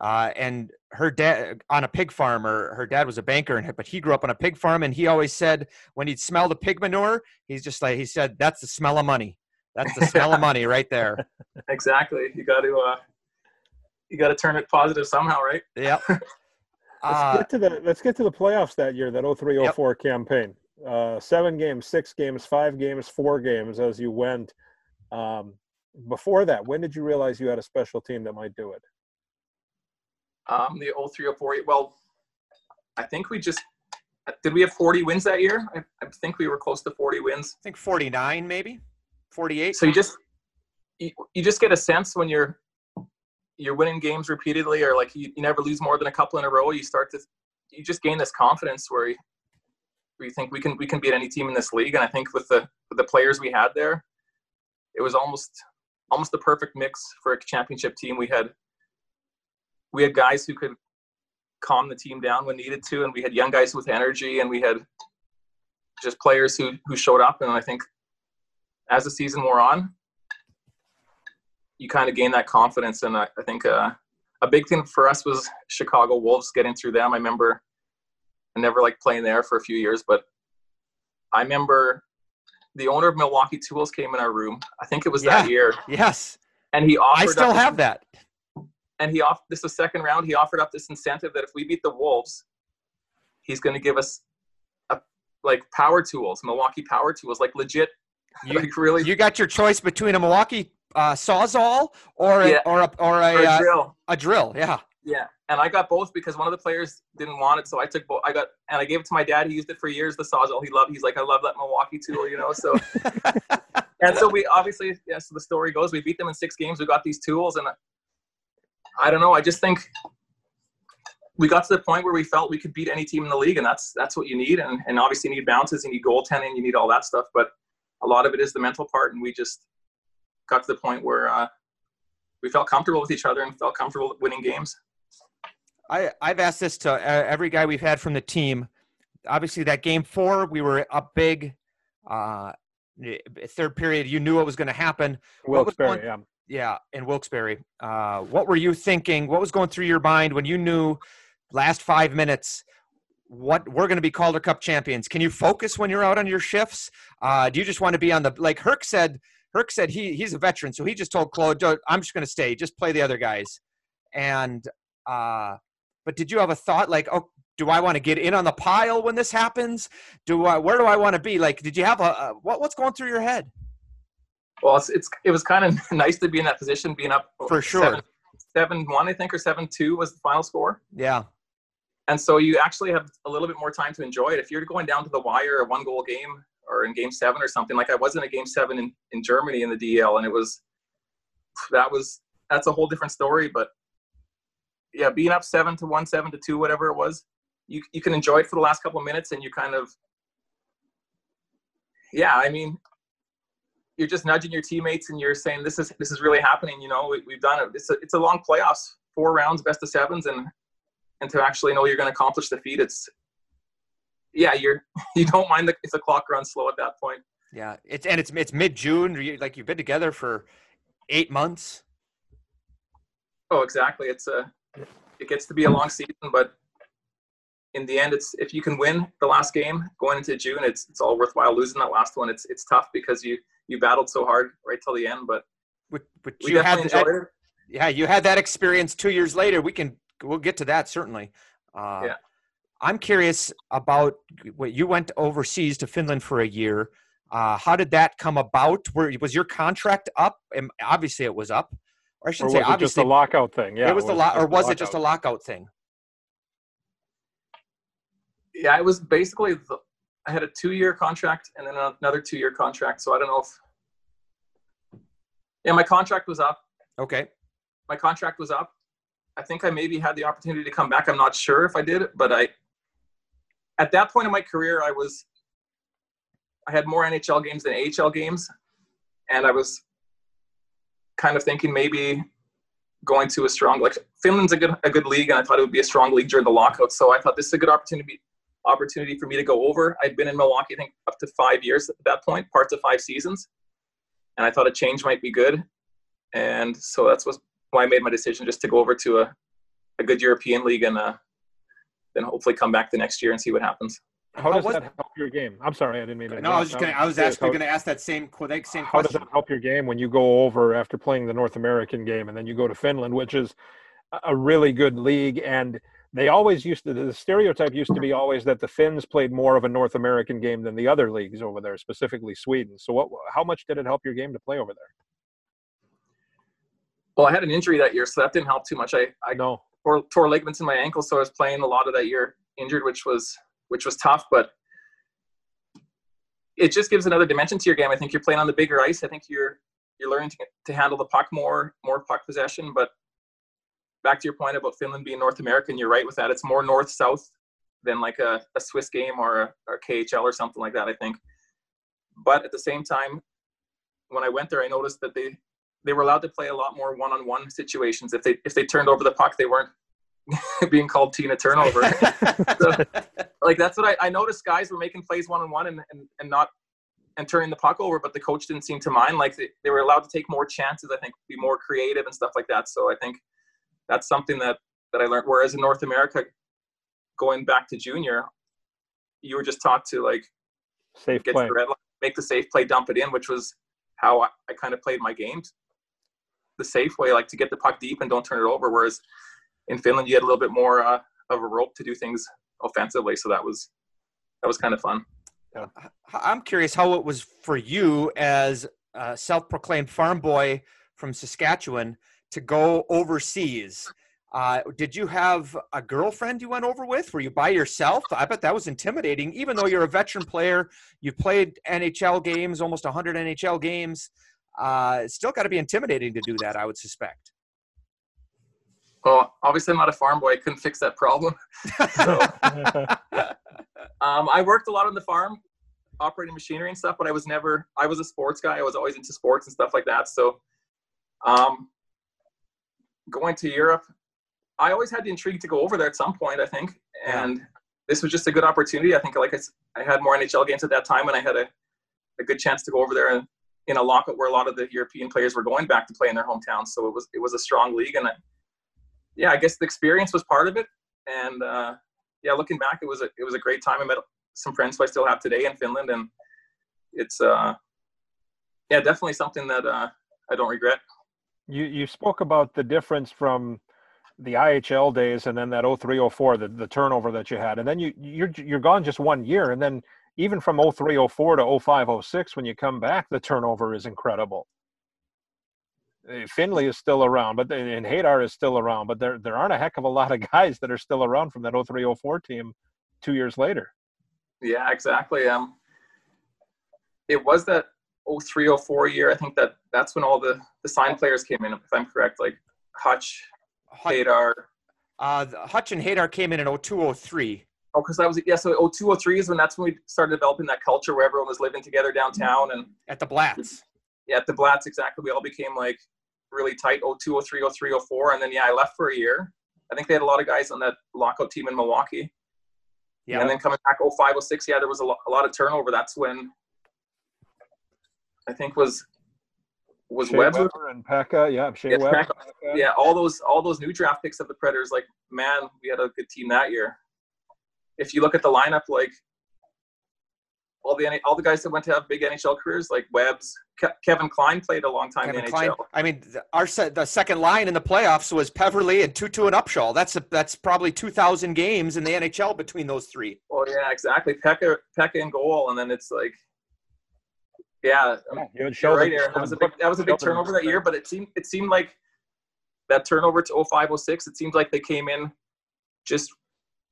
uh, and her dad on a pig farm. Or her dad was a banker, and but he grew up on a pig farm, and he always said when he'd smell the pig manure, he's just like he said, "That's the smell of money. That's the smell of money [LAUGHS] right there." exactly, you got to uh, you got to turn it positive somehow, right? Yep. [LAUGHS] Let's Uh, get to the let's get to the playoffs that year, that 0304 campaign. Uh, seven games, six games, five games, four games as you went. Um, before that, when did you realize you had a special team that might do it? Um, the 0304, well, I think we just did we have 40 wins that year? I, I think we were close to 40 wins. I think 49, maybe 48. So you just you, you just get a sense when you're you're winning games repeatedly, or like you, you never lose more than a couple in a row. You start to you just gain this confidence where you, where you think we can we can beat any team in this league. And I think with the with the players we had there, it was almost almost the perfect mix for a championship team. We had we had guys who could calm the team down when needed to, and we had young guys with energy, and we had just players who who showed up. And I think as the season wore on, you kind of gain that confidence. And I, I think uh, a big thing for us was Chicago Wolves getting through them. I remember I never liked playing there for a few years, but I remember the owner of Milwaukee Tools came in our room. I think it was that year, yes, and he offered. I still have this, that. And he offered this was second round. He offered up this incentive that if we beat the Wolves, he's going to give us a, like power tools, Milwaukee power tools, like legit, You, like really you got your choice between a Milwaukee uh, sawzall or a, Yeah. or a, or a, or a uh, drill. a drill. Yeah. Yeah, and I got both because one of the players didn't want it, so I took both. I got and I gave it to my dad. He used it for years. The sawzall he loved. He's like, I love that Milwaukee tool, you know. So [LAUGHS] and so we obviously, yeah. So the story goes, we beat them in six games. We got these tools, and I don't know. I just think we got to the point where we felt we could beat any team in the league, and that's that's what you need. And and obviously you need bounces, you need goaltending, you need all that stuff. But a lot of it is the mental part, and we just got to the point where uh, we felt comfortable with each other and felt comfortable winning games. I, I've asked this to uh, every guy we've had from the team. Obviously, that game four, we were up big. Uh, eh, third period, you knew what was going to happen. What Wilkes-Barre, going- yeah. Yeah, in Wilkes-Barre. Uh, what were you thinking? What was going through your mind when you knew last five minutes? What we're going to be Calder Cup champions? Can you focus when you're out on your shifts? Uh, do you just want to be on the like Herc said? Herc said he he's a veteran, so he just told Claude, "I'm just going to stay. Just play the other guys." And uh, but did you have a thought like, "Oh, do I want to get in on the pile when this happens? Do I? Where do I want to be? Like, did you have a, a what, what's going through your head?" Well, it's, it's it was kind of [LAUGHS] nice to be in that position, being up For sure. seven, seven one, I think, or seven two was the final score, Yeah, and so you actually have a little bit more time to enjoy it. If you're going down to the wire, a one goal game, or in game seven or something like I was in a game seven in, in Germany in the DL, and it was that was that's a whole different story. But yeah, being up seven to one, seven to two, whatever it was, you you can enjoy it for the last couple of minutes, and you kind of yeah, I mean, you're just nudging your teammates and you're saying this is this is really happening. You know, we, have done it. It's a it's a long playoffs, four rounds, best of sevens, and and to actually know you're going to accomplish the feat, it's yeah, you're [LAUGHS] you don't mind the, if the clock runs slow at that point. Yeah, it's and it's it's mid June. Like you've been together for eight months. Oh, exactly. It's a it gets to be a long season, but in the end, it's if you can win the last game going into June, it's it's all worthwhile. Losing that last one, it's it's tough because you you battled so hard right till the end. But, but, but you had that, yeah, you had that experience two years later. We can we'll get to that certainly. Uh, yeah. I'm curious about what you went overseas to Finland for a year. Uh, how did that come about? Where was your contract up? And obviously, it was up. Or I should say, obviously, just a lockout thing. Yeah, it was, it was the lo- or was it just a lockout thing? Yeah, it was basically. The, I had a two-year contract and then another two-year contract. So I don't know if. Yeah, my contract was up. Okay. My contract was up. I think I maybe had the opportunity to come back. I'm not sure if I did, but I. At that point in my career, I was. I had more NHL games than AHL games, and I was. Kind of thinking maybe going to a strong like Finland's a good a good league, and I thought it would be a strong league during the lockout. So I thought this is a good opportunity opportunity for me to go over. I'd been in Milwaukee, I think, up to five years at that point, parts of five seasons, and I thought a change might be good. And so that's why I made my decision just to go over to a, a good European league and uh, then hopefully come back the next year and see what happens. How does that help your game? I'm sorry, I didn't mean to. No, I was just gonna. I was actually going to ask that same that same How does that help your game when you go over after playing the North American game and then you go to Finland, which is a really good league, and they always used to. The stereotype used to be always that the Finns played more of a North American game than the other leagues over there, specifically Sweden. So, what? How much did it help your game to play over there? Well, I had an injury that year, so that didn't help too much. I I know tore, tore ligaments in my ankle, so I was playing a lot of that year injured, which was which was tough. But it just gives another dimension to your game. I think you're playing on the bigger ice. I think you're you're learning to, to handle the puck more, more puck possession. But back to your point about Finland being North American, you're right with that. It's more north south than like a, a Swiss game or a or KHL or something like that. I think. But at the same time, when I went there, I noticed that they they were allowed to play a lot more one-on-one situations. If they if they turned over the puck, they weren't [LAUGHS] being called Tina turnover. [LAUGHS] so, like that's what I, I noticed. Guys were making plays one-on-one and, and and not and turning the puck over, but the coach didn't seem to mind. Like they, they were allowed to take more chances. I think be more creative and stuff like that. So I think that's something that that I learned. Whereas in North America, going back to junior, you were just taught to like safe get play. The red line, make the safe play, dump it in, which was how I, I kind of played my games the safe way, like to get the puck deep and don't turn it over. Whereas in Finland, you had a little bit more uh, of a rope to do things offensively, so that was that was kind of fun. Yeah. I'm curious how it was for you as a self-proclaimed farm boy from Saskatchewan to go overseas. Uh, did you have a girlfriend you went over with? Were you by yourself? I bet that was intimidating. Even though you're a veteran player, you've played NHL games, almost 100 NHL games uh, it's still got to be intimidating to do that, I would suspect. Well, obviously, I'm not a farm boy. I couldn't fix that problem. so, [LAUGHS] um, I worked a lot on the farm, operating machinery and stuff, but I was never, I was a sports guy. I was always into sports and stuff like that. So, um, going to Europe, I always had the intrigue to go over there at some point, I think. And yeah. this was just a good opportunity. I think, like I, I had more NHL games at that time, and I had a, a good chance to go over there and in a lockout where a lot of the European players were going back to play in their hometowns. So it was it was a strong league, and yeah, I guess the experience was part of it. And uh, yeah, looking back, it was a it was a great time. I met some friends who I still have today in Finland, and it's uh, yeah, definitely something that uh, I don't regret. You you spoke about the difference from the IHL days and then that 0304 the, the turnover that you had and then you you're you're gone just one year and then even from 0304 to 0506 when you come back the turnover is incredible eh, finley is still around but and Haydar is still around but there there aren't a heck of a lot of [LAUGHS] guys that are still around from that 0304 team two years later yeah exactly um it was that 03, 04 year. I think that that's when all the the signed players came in, if I'm correct, like Hutch, Hut, Haydar. uh, Hutch and Haydar came in in 0203. Oh, because that was yeah. So 02, 03 is when that's when we started developing that culture where everyone was living together downtown and at the Blatz. yeah, at the Blatz exactly. We all became like really tight. 02, 03, 03, 04, and then yeah, I left for a year. I think they had a lot of guys on that lockout team in Milwaukee. Yeah. And then coming back 05, 06, yeah, there was a, lo- a lot of turnover. That's when I think was was Shea Weber. Weber and Pekka. Yeah, Shea Yeah, Weber. Pekka. Yeah, all those all those new draft picks of the Predators. Like, man, we had a good team that year. If you look at the lineup, like all the all the guys that went to have big NHL careers, like Webbs, Ke- Kevin Klein played a long time Kevin in the Klein. NHL. I mean, our se- the second line in the playoffs was Peverley and Tootoo and Upshall. That's a, that's probably 2,000 games in the NHL between those three. Well, yeah, exactly. Pekka, Pekka in goal, and then it's like, yeah, um, Yeah, you had You're right, Aaron. That was a big that was a big turnover that year, but it seemed it seemed like that turnover to 05, 06, it seemed like they came in just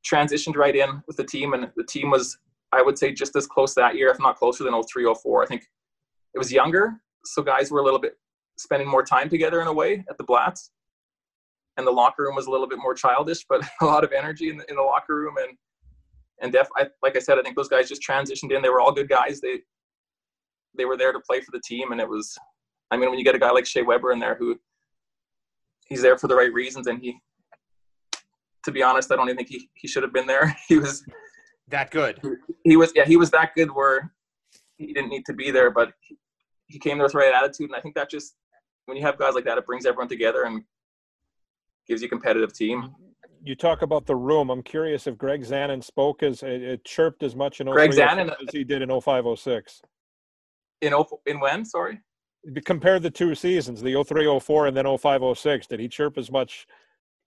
transitioned right in with the team and the team was I would say just as close that year, if not closer than 03, 04. I think it was younger, so guys were a little bit spending more time together in a way at the Blatz. And the locker room was a little bit more childish, but [LAUGHS] a lot of energy in the, in the locker room and and def I, like I said, I think those guys just transitioned in. They were all good guys. They they were there to play for the team and it was i mean when you get a guy like shea weber in there who he's there for the right reasons and he to be honest i don't even think he, he should have been there [LAUGHS] he was That good. he was yeah he was that good where he didn't need to be there but he, he came there with the right attitude and i think that just when you have guys like that it brings everyone together and gives you a competitive team You talk about the room. I'm curious if Greg Zanon spoke as it, it chirped as much in oh Greg 03 Zanon- as he did in 0506. in O- in when sorry Compare the two seasons, the 0304 and then 0506. Did he chirp as much?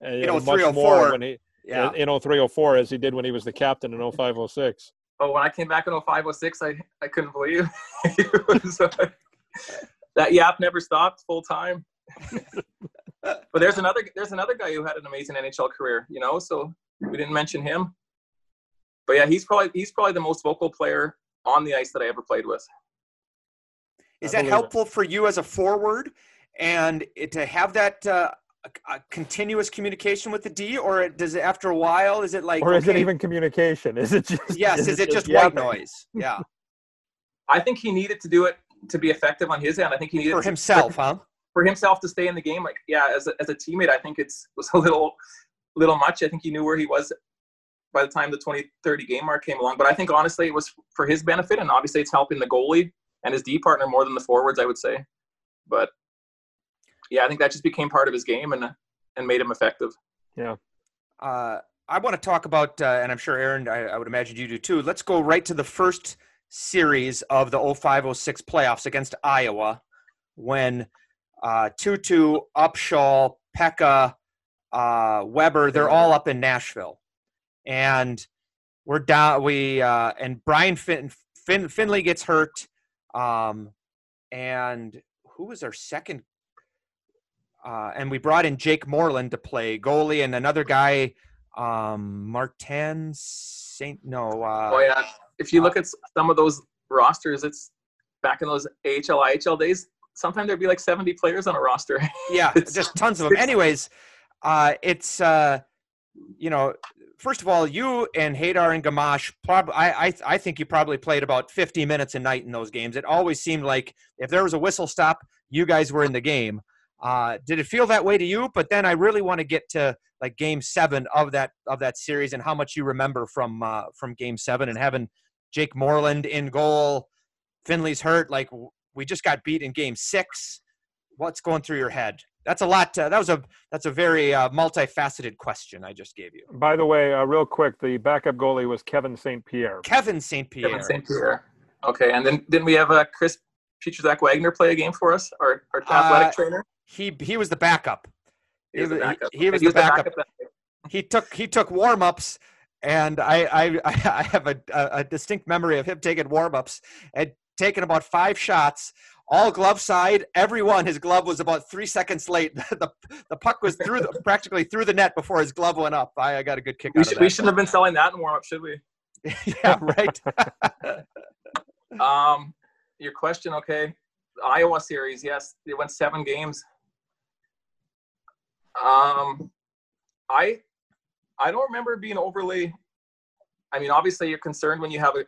Uh, In much 03, more 04, when he Yeah. in 03 04 as he did when he was the captain in 05 06. oh when i came back in 05 06 i i couldn't believe [LAUGHS] was, uh, that yap never stopped full time [LAUGHS] but there's another there's another guy who had an amazing nhl career you know so we didn't mention him but yeah he's probably he's probably the most vocal player on the ice that i ever played with Is I that believe it. helpful for you as a forward and it- to have that uh, a, a continuous communication with the D, or does it after a while is it like Or is it even communication? Is it just yes? Is, it just white yapping? noise? Yeah, [LAUGHS] i think he needed to do it to be effective on his end i think he needed for to- himself, huh? for himself to stay in the game like yeah as a, as a teammate i think it's was a little little much i think he knew where he was by the time the 2030 game mark came along but i think honestly it was for his benefit and obviously it's helping the goalie and his d partner more than the forwards i would say but yeah i think that just became part of his game and and made him effective Yeah. Uh, I want to talk about, uh, and I'm sure Aaron, I, I would imagine you do too. Let's go right to the first series of the 0506 playoffs against Iowa when uh, Tootoo, Upshall, Pekka, uh, Weber, they're all up in Nashville. And we're down, we, uh, and Brian fin- fin- Finley gets hurt. Um, and who was our second? Uh, and we brought in Jake Moreland to play goalie and another guy, um, Martin Saint. No, uh, oh yeah if you look at some of those rosters it's back in those ahl ihl days sometimes there'd be like 70 players on a roster [LAUGHS] yeah, just tons of them. Anyways, uh, it's uh, you know, first of all, you and Haydar and Gamache, prob- I, I I think you probably played about 50 minutes a night in those games. It always seemed like if there was a whistle stop, you guys were in the game. Uh, did it feel that way to you? But then I really want to get to like Game Seven of that of that series and how much you remember from uh, from Game Seven and having Jake Moreland in goal. Finley's hurt. Like we just got beat in Game Six. What's going through your head? That's a lot. Uh, that was a that's a very uh, multifaceted question I just gave you. By the way, uh, real quick, the backup goalie was Kevin St. Pierre. Kevin St. Pierre. Kevin St. Pierre. Okay, and then didn't we have uh, Chris Zach Wagner play a game for us, our, our athletic Uh, trainer? He he was the backup. He was the he- backup. he was Okay, the backup. He took he took warm ups, and I I [LAUGHS] I have a, a distinct memory of him taking warm ups and taking about five shots. All glove side, everyone. His glove was about three seconds late. [LAUGHS] the The puck was through the, [LAUGHS] practically through the net before his glove went up. I, I got a good kick We, out should, we shouldn't have been selling that in warm up, should we? yeah, right. Um, your question, okay. Iowa series, yes, they went seven games. Um, I I don't remember being overly. I mean, obviously, you're concerned when you have a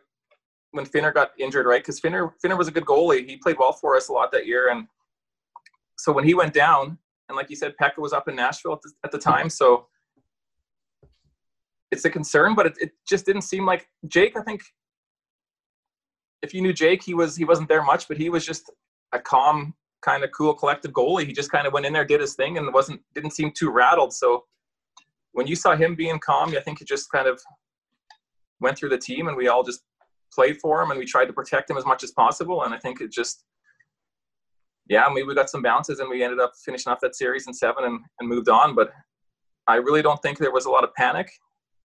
when Finner got injured, right? Because Finner Finner was a good goalie. He played well for us a lot that year, and so when he went down, and like you said, Pekka was up in Nashville at the, at the time, so it's a concern. But it, it just didn't seem like Jake. I think if you knew Jake, he was he wasn't there much, but he was just a calm, kind of cool, collective goalie. He just kind of went in there, did his thing, and wasn't didn't seem too rattled. So when you saw him being calm, I think it just kind of went through the team, and we all just played for him, and we tried to protect him as much as possible. And I think it just, yeah, maybe we got some bounces, and we ended up finishing off that series in seven and, and moved on. But I really don't think there was a lot of panic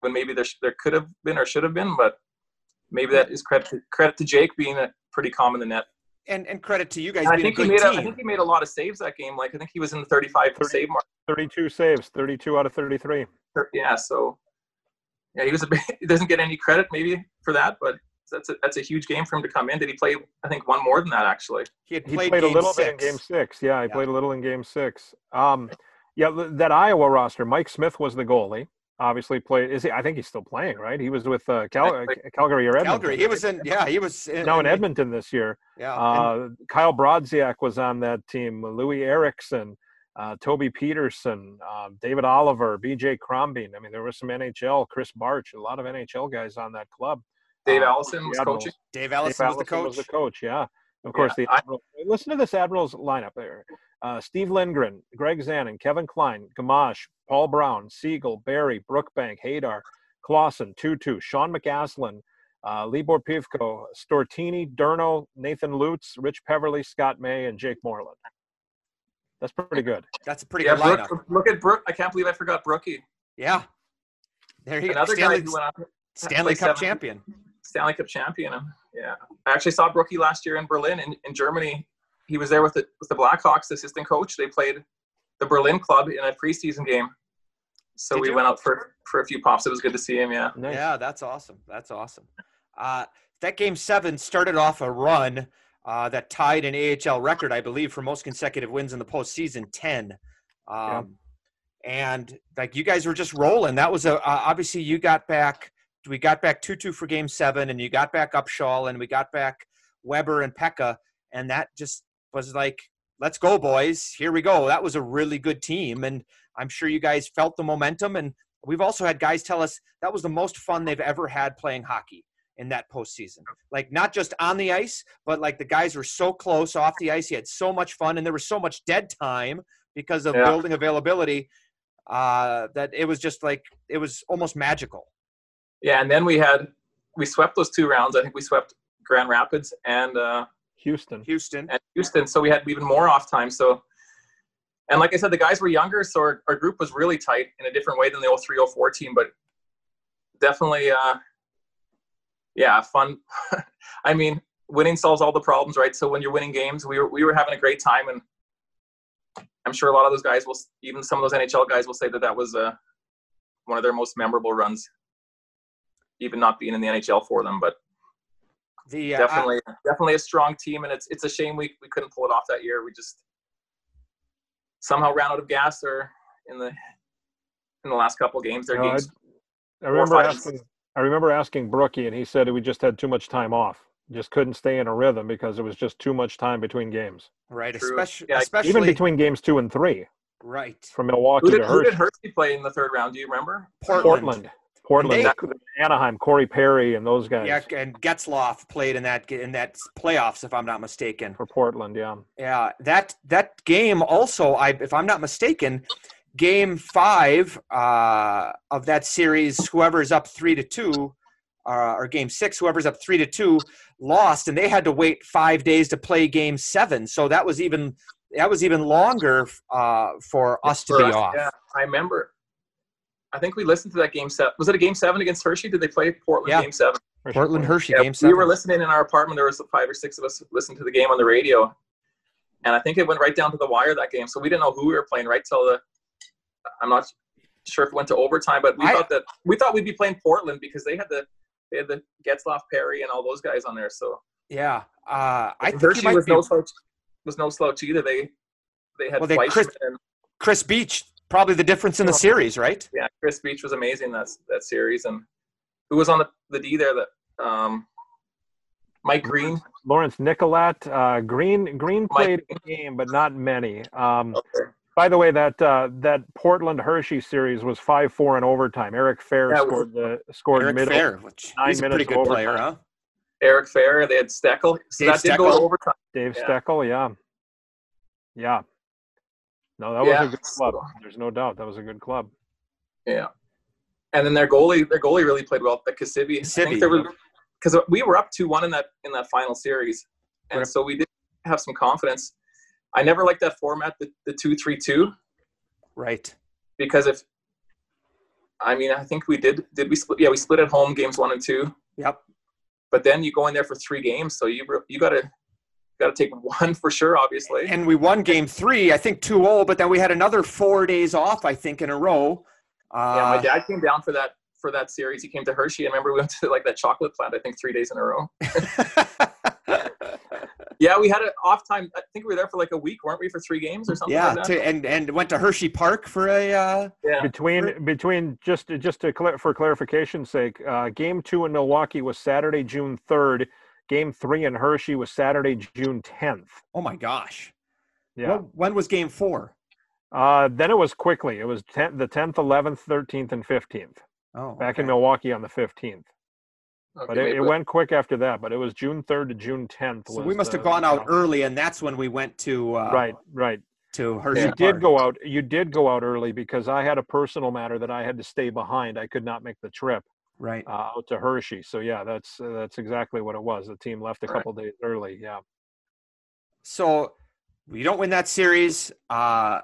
when maybe there there could have been or should have been, but maybe that is credit to, credit to Jake being a pretty calm in the net. And and credit to you guys And I being a think he made a, team. I think he made a lot of saves that game. Like I think he was in the 35 30. save mark. 32 saves, 32 out of 33. Yeah, so yeah, he was a bit, [LAUGHS] he doesn't get any credit maybe for that, but that's a, that's a huge game for him to come in. Did he play? I think one more than that actually. he had He played, played, a little six. bit in game six. Yeah, he Yeah. played a little in game six. Um, yeah, that Iowa roster, Mike Smith was the goalie. Obviously played. Is he? I think he's still playing, right? He was with uh, Cal- uh, Calgary or Edmonton. Calgary. He was in. Yeah, he was in, now in Edmonton this year. Yeah. Uh, Kyle Brodziak was on that team. Loui Eriksson, uh, Toby Peterson, uh, David Oliver, B.J. Crombeen. I mean, there was some NHL. Krys Barch, a lot of NHL guys on that club. Dave Uh, Allison was Admirals. coaching. Dave Dave Allison was the coach. Was the coach, yeah. Of course, Yeah, the I- Admirals. Listen to this Admirals lineup there: uh, Steve Lindgren, Greg Zanon, Kevin Klein, Gamache, Paul Brown, Segal, Barry, Brookbank, Haydar, Classen, Tootoo, Sean McAslan, uh, Libor Pivko, Stortini, Durno, Nathan Lutz, Rich Peverley, Scott May, and Jake Moreland. That's pretty good. That's a pretty Yeah, good lineup. Look at Brooke. I can't believe I forgot Brookie. Yeah. There you Another Stanley, guy who went on Stanley Cup seven- champion. Stanley Cup champion. Yeah, I actually saw Brookie last year in Berlin in, in Germany. He was there with the with the Blackhawks, assistant coach. They played the Berlin club in a preseason game. So Did we you? went out for for a few pops. It was good to see him. Yeah. Nice. Yeah, that's awesome. That's awesome. Uh, that game seven started off a run uh, that tied an AHL record, I believe, for most consecutive wins in the postseason, ten. Um, And like you guys were just rolling. That was a uh, obviously you got back. We got back Tootoo for game seven, and you got back Upshall, and we got back Weber and Pekka, and that just was like, let's go, boys. Here we go. That was a really good team, and I'm sure you guys felt the momentum. And we've also had guys tell us that was the most fun they've ever had playing hockey in that postseason. Like not just on the ice, but like the guys were so close off the ice. He had so much fun, and there was so much dead time because of Yeah. building availability uh, that it was just like it was almost magical. Yeah, and then we had we swept those two rounds. I think we swept Grand Rapids and uh, Houston. Houston. and Houston, so we had even more off time. So, and like I said, the guys were younger, so our, our group was really tight in a different way than the 03 04 team, but definitely, uh, yeah, fun. [LAUGHS] I mean, winning solves all the problems, right? So when you're winning games, we were we were having a great time, and I'm sure a lot of those guys will, even some of those NHL guys will say that that was uh, one of their most memorable runs, even not being in the NHL for them, but The uh, definitely definitely a strong team and it's it's a shame we, we couldn't pull it off that year we just somehow ran out of gas or in the in the last couple of games their No, I- games I remember asking. I remember asking Brookie, and he said we just had too much time off. Just couldn't stay in a rhythm because it was just too much time between games, right, especially Yeah, especially even between games two and three, right. from Milwaukee who did, to who did Hershey. Hershey play in the third round do you remember Portland. Portland, Portland, they- Anaheim, Corey Perry, and those guys Yeah, and Getzlaf played in that in that playoffs, if I'm not mistaken. for Portland. Yeah, Yeah, that that game also, I if I'm not mistaken, game five uh, of that series, whoever's up three to two, uh, or game six, whoever's up three to two, lost, and they had to wait five days to play game seven. So that was even that was even longer uh, for us to be off. yeah i remember i think we listened to that game set was it a game seven against hershey did they play portland Yeah. game seven Portland Hershey Yeah, game seven. we were listening in our apartment there was five or six of us listening to the game on the radio and i think it went right down to the wire that game so we didn't know who we were playing right till the i'm not sure if it went to overtime but we I- thought that we thought we'd be playing portland because they had the they had the Getzlaf perry and all those guys on there so Yeah, uh, I think Hershey he was be, no slouch. Was no slouch either. They they had Well, they- Chris- and Kris Beech. Probably the difference in the series, right? yeah, Kris Beech was amazing that that series. And who was on the, the D there? That um, Mike Green. Lawrence Nycholat, uh, Green Green Mike played a game, but not many. Um, Okay. by the way, that uh, that Portland Hershey series was five four in overtime. Eric Fehr Yeah, it was- scored the scored Eric middle. Fehr, which nine he's a pretty minutes good player, huh? Eric Fehr. They had Steckel. So Dave that did go Steckel. to overtime. Dave Yeah. Steckel, yeah, yeah. No, that Yeah, was a good club. There's no doubt that was a good club. Yeah. And then their goalie, their goalie really played well. The Cassivi. I think there was because we were up two one in that in that final series, and Right. so we did have some confidence. I never liked that format, the the two three two, Right. because if I mean I think we did did we split? Yeah, we split at home games one and two, Yep. but then you go in there for three games, so you re- you got to got to take one for sure, obviously. And we won game three, I think 2 0, but then we had another four days off, I think, in a row. yeah, my Uh, dad came down for that for that series. He came to Hershey, and remember we went to like that chocolate plant. I think three days in a row. [LAUGHS] Yeah, we had an off time. I think we were there for like a week, weren't we, for three games or something yeah, like that? to, and and went to Hershey Park for a. Uh, yeah. Between between just just to for clarification's sake, uh, game two in Milwaukee was Saturday, June third. Game three in Hershey was Saturday, June tenth. oh my gosh! Yeah. When, when was game four? Uh, then it was quickly. It was 10, the tenth, eleventh, thirteenth, and fifteenth. Oh, Back in. Milwaukee on the fifteenth. Okay, But it, maybe it went quick after that. But it was June third to June tenth. So we must have gone out early, and that's when we went to uh, Right, right. to Hershey You Park. did go out. You did go out early because I had a personal matter that I had to stay behind. I could not make the trip right. uh, out to Hershey. So yeah, that's uh, that's exactly what it was. The team left a couple days early. Yeah. So we don't win that series. Uh,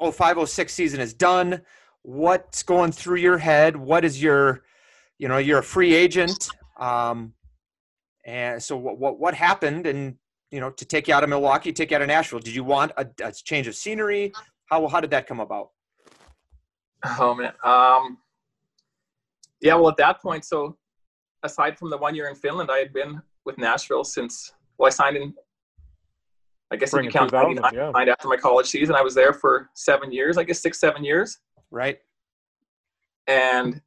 0506 season is done. What's going through your head? What is your, you know, you're a free agent. Um, and so what, what, what happened and, you know, to take you out of Milwaukee, take you out of Nashville, did you want a, a change of scenery? How, how did that come about? Oh man. Um, yeah. Well, at that point, so aside from the one year in Finland, I had been with Nashville since. Well, I signed in. I guess Spring if you count 2000, 99, yeah. signed after my college season. I was there for seven years. I guess six, seven years. Right. And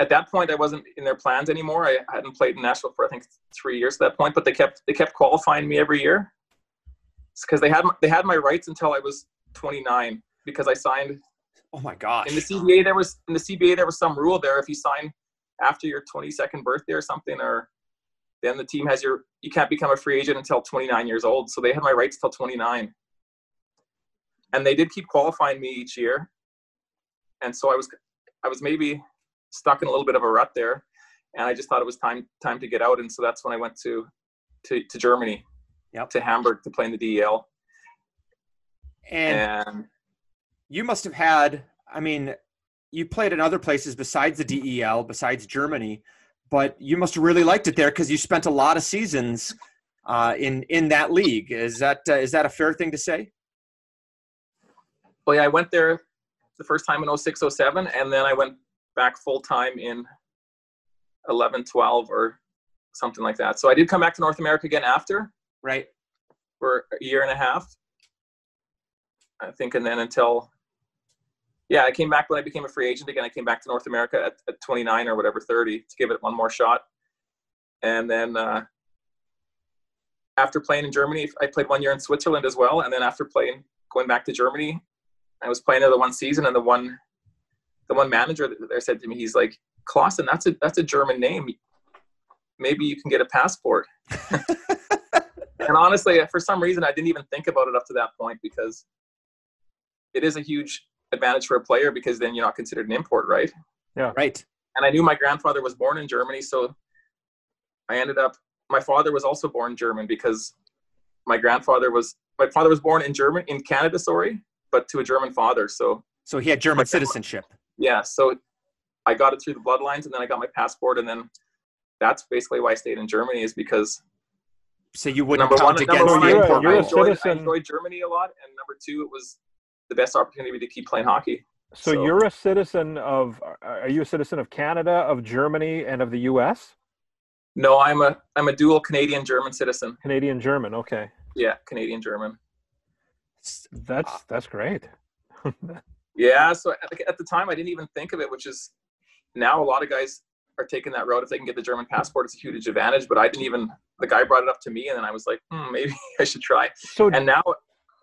at that point, I wasn't in their plans anymore. I hadn't played in Nashville for I think three years at that point, but they kept they kept qualifying me every year because they had my, they had my rights until I was 29 because I signed Oh my gosh. in the CBA. There was in the CBA there was some rule there if you sign after your 22nd birthday or something, or then the team has your you can't become a free agent until 29 years old. So they had my rights till 29, and they did keep qualifying me each year, and so I was I was maybe stuck in a little bit of a rut there, and I just thought it was time time to get out, and so that's when I went to to, to Germany, Yep. to Hamburg to play in the DEL, and and you must have had i mean you played in other places besides the del besides germany but you must have really liked it there because you spent a lot of seasons uh, in in that league. Is that uh, is that a fair thing to say? Well, yeah, I went there the first time in 06, 07, and then I went back full time in 11, 12, or something like that. So I did come back to North America again after. Right. For a year and a half, I think, and then until, yeah, I came back when I became a free agent again. I came back to North America at, at 29 or whatever, 30 to give it one more shot. And then uh, after playing in Germany, I played one year in Switzerland as well. And then after playing, going back to Germany, I was playing another one season, and the one, the one manager there said to me, he's like, "Classen, that's a that's a German name. Maybe you can get a passport." [LAUGHS] and honestly, for some reason, I didn't even think about it up to that point because it is a huge advantage for a player because then you're not considered an import, right? Yeah. Right and I knew my grandfather was born in Germany, so I ended up. My father was also born German because my grandfather was my father was born in German in Canada, sorry, but to a German father. So so he had german citizenship yeah, so I got it through the bloodlines, and then I got my passport, and then that's basically why I stayed in Germany is because so you wouldn't number one, count number against one, the you're a- import you're I a rule. enjoyed, I enjoyed Germany a lot, and number two, it was the best opportunity to keep playing hockey. So, So- you're a citizen of? Are you a citizen of Canada, of Germany, and of the U.S.? No, I'm a I'm a dual Canadian German citizen. Canadian German. Okay. Yeah, Canadian German. That's that's great. [LAUGHS] yeah. So at, at the time, I didn't even think of it, which is now a lot of guys are taking that route. If they can get the German passport, it's a huge advantage. But I didn't even. The guy brought it up to me, and then I was like, hmm, [LAUGHS] maybe I should try. So and now,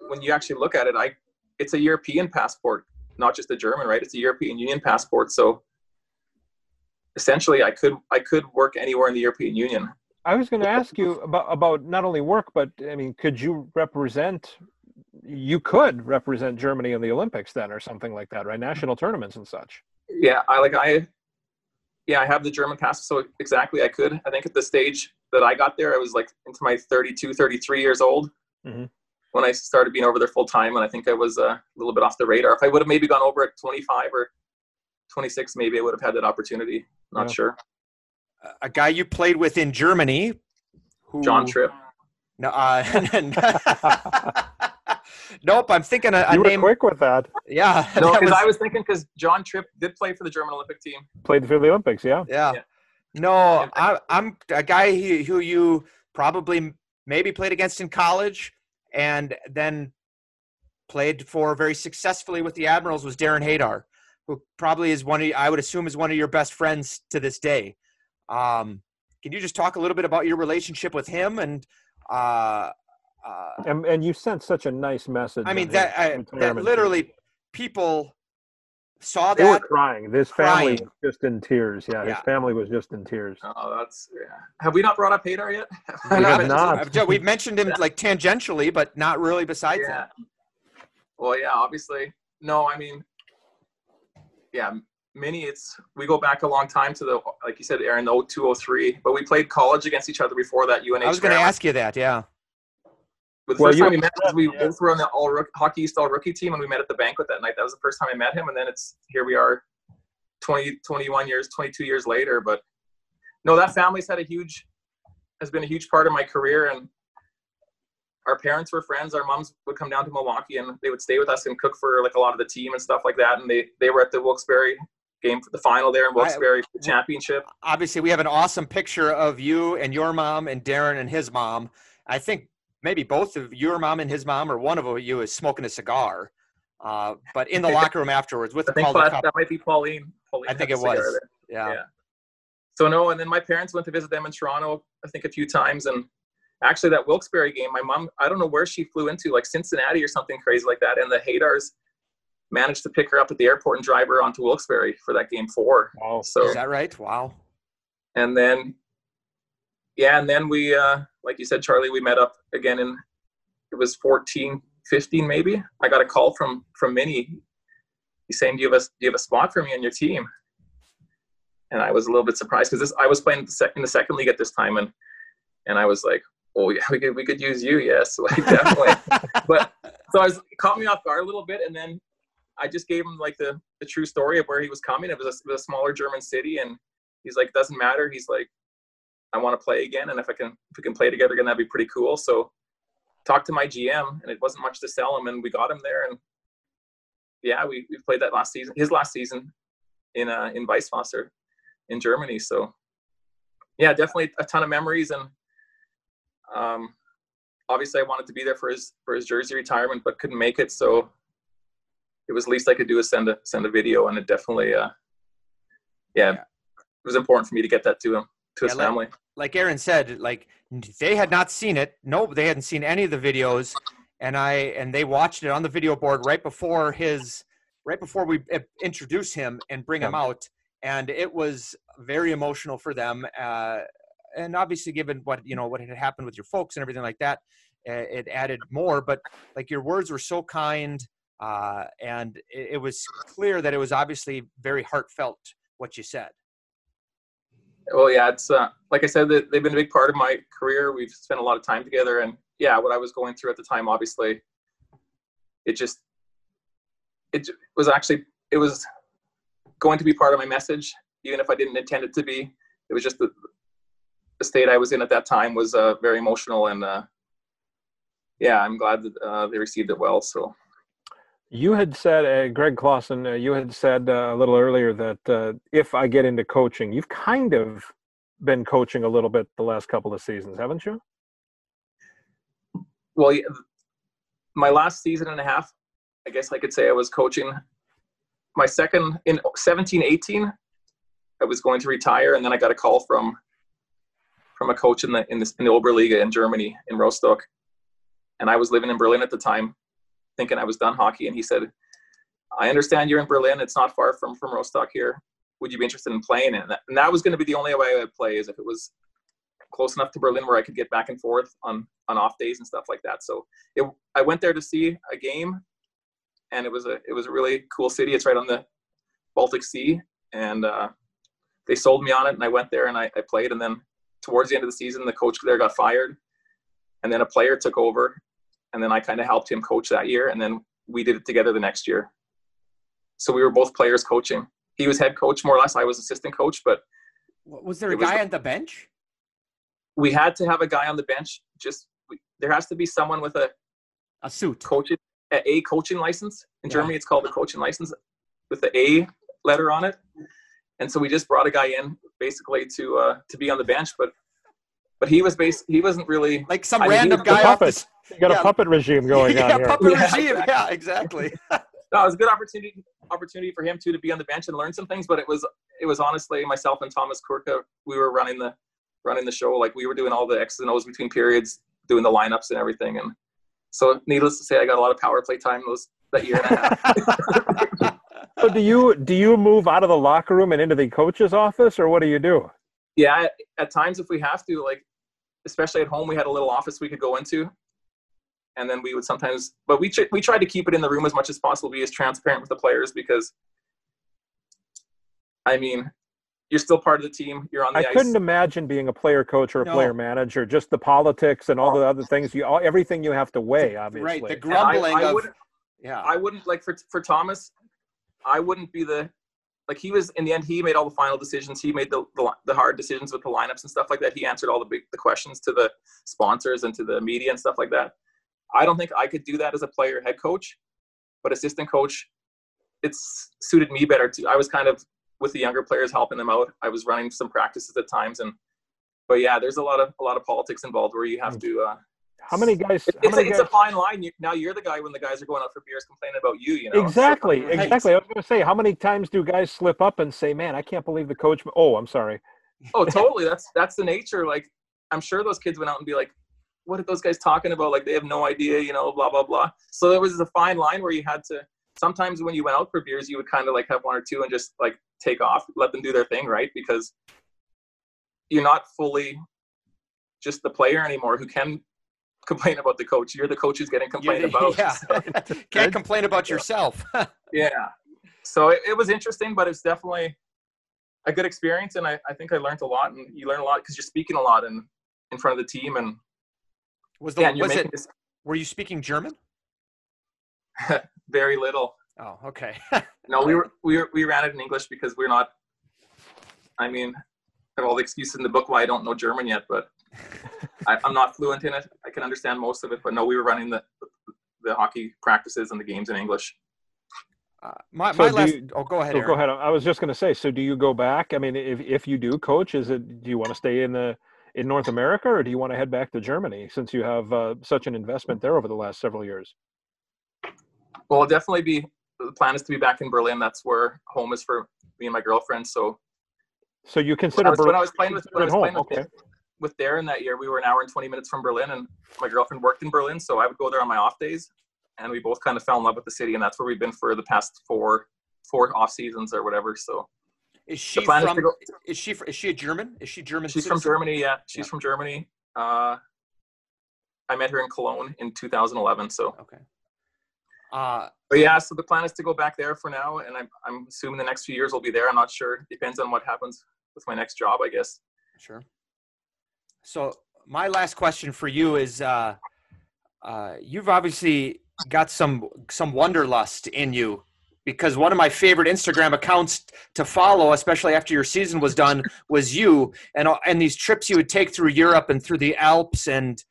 when you actually look at it, I it's a European passport, not just a German, right? It's a European Union passport. So essentially, I could I could work anywhere in the European Union. I was going to ask you about about not only work, but I mean, could you represent? You could represent Germany in the Olympics then, or something like that, right? National tournaments and such. Yeah, I like I. Yeah, I have the German pass, so exactly I could. I think at the stage that I got there, I was like into my 32, 33 years old. Mm-hmm when I started being over there full time, and I think I was uh, a little bit off the radar. If I would have maybe gone over at 25 or 26, maybe I would have had that opportunity. Not yeah. sure. A guy you played with in Germany, who, John Tripp. No, uh, [LAUGHS] nope. I'm thinking a, a you name. were quick with that. Yeah. No, [LAUGHS] because was... I was thinking because John Tripp did play for the German Olympic team. Played for the Olympics, yeah. Yeah. yeah. No, I, I'm a guy who, who you probably maybe played against in college and then played for very successfully with the Admirals was Darren Haydar, who probably is one of I would assume is one of your best friends to this day. Um, can you just talk a little bit about your relationship with him and? Uh, uh, and, and you sent such a nice message. I mean that I, that literally people saw they that. They were crying. This family was just in tears. Yeah, yeah, his family was just in tears. Oh, that's yeah. Have we not brought up Haydar yet? we have [LAUGHS] not. We've mentioned him like tangentially, but not really besides yeah. that. Well, yeah, obviously. No, I mean, yeah, mini. It's we go back a long time to the like you said, Aaron, the 0203. But we played college against each other before that. UNH. I was going to ask you that. Yeah. But the well, first time we met was we yeah. both were on the all rook, hockey East all rookie team and we met at the banquet that night. That was the first time I met him, and then it's here we are, 20, 21 years, 22 years later. But no, that family's had a huge, has been a huge part of my career, and our parents were friends. Our moms would come down to Milwaukee and they would stay with us and cook for like a lot of the team and stuff like that. And they they were at the Wilkes-Barre game for the final there in Wilkes-Barre I, championship. Obviously, we have an awesome picture of you and your mom and Darren and his mom. I think maybe both of your mom and his mom, or one of you, is smoking a cigar. Uh, but in the locker room afterwards with I the Cup. That might be Pauline. Pauline I think it was. Yeah. yeah. So no, and then my parents went to visit them in Toronto. I think a few times, and actually that Wilkes-Barre game, my mom, I don't know where she flew into, like Cincinnati or something crazy like that, and the Haydars managed to pick her up at the airport and drive her onto Wilkes-Barre for that game four. Wow. So is that right? Wow. And then, yeah, and then we. uh like you said, Charlie, we met up again in it was 14, 15 maybe. I got a call from from Minnie. He's saying, "Do you have a do you have a spot for me on your team?" And I was a little bit surprised because I was playing in the second league at this time, and and I was like, "Oh yeah, we could we could use you, yes, [LAUGHS] like definitely." but so I was caught me off guard a little bit, and then I just gave him like the the true story of where he was coming. It was a, it was a smaller German city, and he's like, "Doesn't matter." He's like, I want to play again, and if I can if we can play together again, that'd be pretty cool. So talked to my GM, and it wasn't much to sell him, and we got him there, and yeah, we, we played that last season, his last season in uh, in Weißwasser in Germany. So yeah, definitely a ton of memories, and um, obviously I wanted to be there for his for his jersey retirement, but couldn't make it. So it was least I could do is send a send a video, and it definitely uh, yeah, it was important for me to get that to him to his yeah, family. Like, like Aaron said, like they had not seen it. No, they hadn't seen any of the videos, and I and they watched it on the video board right before his, right before we uh, introduce him and bring him out, and it was very emotional for them. Uh, and obviously, given what you know, what had happened with your folks and everything like that, uh, it added more. But like your words were so kind, uh, and it, it was clear that it was obviously very heartfelt what you said. Well, yeah, it's uh, like I said, they've been a big part of my career. We've spent a lot of time together, and yeah, what I was going through at the time, obviously, it just it was actually it was going to be part of my message, even if I didn't intend it to be. It was just the, the state I was in at that time was uh, very emotional, and uh, yeah, I'm glad that uh, they received it well. So you had said, uh, Greg Classen, uh, you had said uh, a little earlier that uh, if I get into coaching, you've kind of been coaching a little bit the last couple of seasons, haven't you? Well, my last season and a half, I guess I could say I was coaching. My second in 17, 18, I was going to retire, and then I got a call from from a coach in the in, in the Oberliga in Germany in Rostock, and I was living in Berlin at the time, thinking I was done hockey, and he said, "I understand you're in Berlin. It's not far from from Rostock here. Would you be interested in playing?" And that, and that was going to be the only way I would play is if it was close enough to Berlin where I could get back and forth on on off days and stuff like that. So it, I went there to see a game, and it was a it was a really cool city. It's right on the Baltic Sea, and uh, they sold me on it, and I went there and I, I played. And then towards the end of the season, the coach there got fired, and then a player took over, and then I kind of helped him coach that year, and then we did it together the next year. So we were both players coaching. He was head coach more or less. I was assistant coach, but was there a guy on the bench? We had to have a guy on the bench. Just we, there has to be someone with a a suit coaching a coaching license. In yeah. Germany, it's called a coaching license with the A letter on it. And so we just brought a guy in basically to uh, to be on the bench, but but he was based. He wasn't really like some I random mean, guy. Puppet. You got yeah. a puppet regime going [LAUGHS] yeah, on here. Puppet yeah, regime. Exactly. [LAUGHS] Yeah, exactly. [LAUGHS] no, it was a good opportunity opportunity for him too to be on the bench and learn some things. But it was it was honestly myself and Thomas Kurka. We were running the running the show. Like we were doing all the X's and O's between periods, doing the lineups and everything. And so, needless to say, I got a lot of power play time those that year and a half. so do you do you move out of the locker room and into the coach's office, or what do you do? Yeah, at times if we have to, like especially at home, we had a little office we could go into, and then we would sometimes. But we we tried to keep it in the room as much as possible, be as transparent with the players because, I mean, you're still part of the team. You're on the I ice. couldn't imagine being a player coach or a no. player manager. Just the politics and all the oh. other things. You all, everything you have to weigh. Obviously, right. The grumbling I, I of yeah. I wouldn't like for for Thomas. I wouldn't be the like he was in the end. He made all the final decisions. He made the the, the hard decisions with the lineups and stuff like that. He answered all the big the questions to the sponsors and to the media and stuff like that. I don't think I could do that as a player head coach, but assistant coach, it's suited me better too. I was kind of with the younger players helping them out. I was running some practices at times and but yeah, there's a lot of a lot of politics involved where you have to uh, how many guys? It's, many a, guys, it's a fine line. You, now you're the guy when the guys are going out for beers complaining about you. You know exactly, so, exactly. I was going to say, how many times do guys slip up and say, "Man, I can't believe the coach." Oh, I'm sorry. Oh, [LAUGHS] totally. That's that's the nature. Like, I'm sure those kids went out and be like, "What are those guys talking about?" Like, they have no idea. You know, blah blah blah. So there was a fine line where you had to. Sometimes when you went out for beers, you would kind of like have one or two and just like take off, let them do their thing, right? Because you're not fully just the player anymore who can complain about the coach. You're the coach who's getting complained about. [LAUGHS] Yeah. So. [LAUGHS] Can't complain about yourself. [LAUGHS] yeah. So it, it, was interesting, but it's definitely a good experience. And I, I think I learned a lot and you learn a lot because you're speaking a lot in, in front of the team. And was the, yeah, was it, this, were you speaking German? very little. Oh, okay. no, we were, we were, we ran it in English because we're not, I mean, I have all the excuses in the book why I don't know German yet, but [LAUGHS] I, am not fluent in it. I can understand most of it, but no, we were running the the hockey practices and the games in English. Uh, my, so my last. You, oh, go ahead. Oh, go ahead. I was just going to say. So, do you go back? I mean, if if you do, coach, is it? Do you want to stay in the in North America, or do you want to head back to Germany since you have uh, such an investment there over the last several years? Well, will definitely be. The plan is to be back in Berlin. That's where home is for me and my girlfriend. So. So you consider when I was, when I was playing with when I was playing with, okay with Darren that year, we were an hour and 20 minutes from Berlin, and my girlfriend worked in Berlin, so I would go there on my off days, and we both kind of fell in love with the city, and that's where we've been for the past four four off seasons or whatever. So, is she from? Is, go, is, she is she a German? Is she German? She's citizen? from Germany. Yeah, she's yeah. from Germany. Uh, I met her in Cologne in 2011. So okay. Uh, but yeah, so the plan is to go back there for now, and I'm I'm assuming the next few years will be there. I'm not sure. Depends on what happens with my next job, I guess. Sure. So my last question for you is: uh, uh, You've obviously got some some wanderlust in you because one of my favorite Instagram accounts to follow, especially after your season was done, was you and and these trips you would take through Europe and through the Alps and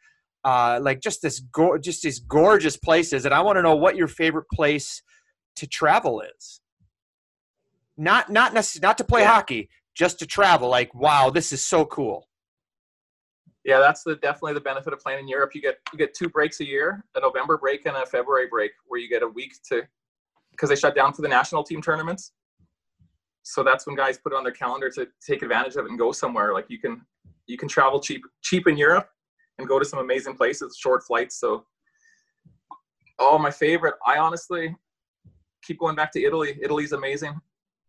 uh, like just this go- just these gorgeous places. And I want to know what your favorite place to travel is. Not not necessarily not to play yeah. hockey, just to travel. Like, wow, this is so cool. Yeah, that's the definitely the benefit of playing in Europe. You get you get two breaks a year, a November break and a February break, where you get a week to because they shut down for the national team tournaments. So that's when guys put it on their calendar to take advantage of it and go somewhere. Like you can you can travel cheap cheap in Europe and go to some amazing places, short flights. So oh my favorite. I honestly keep going back to Italy. Italy's amazing.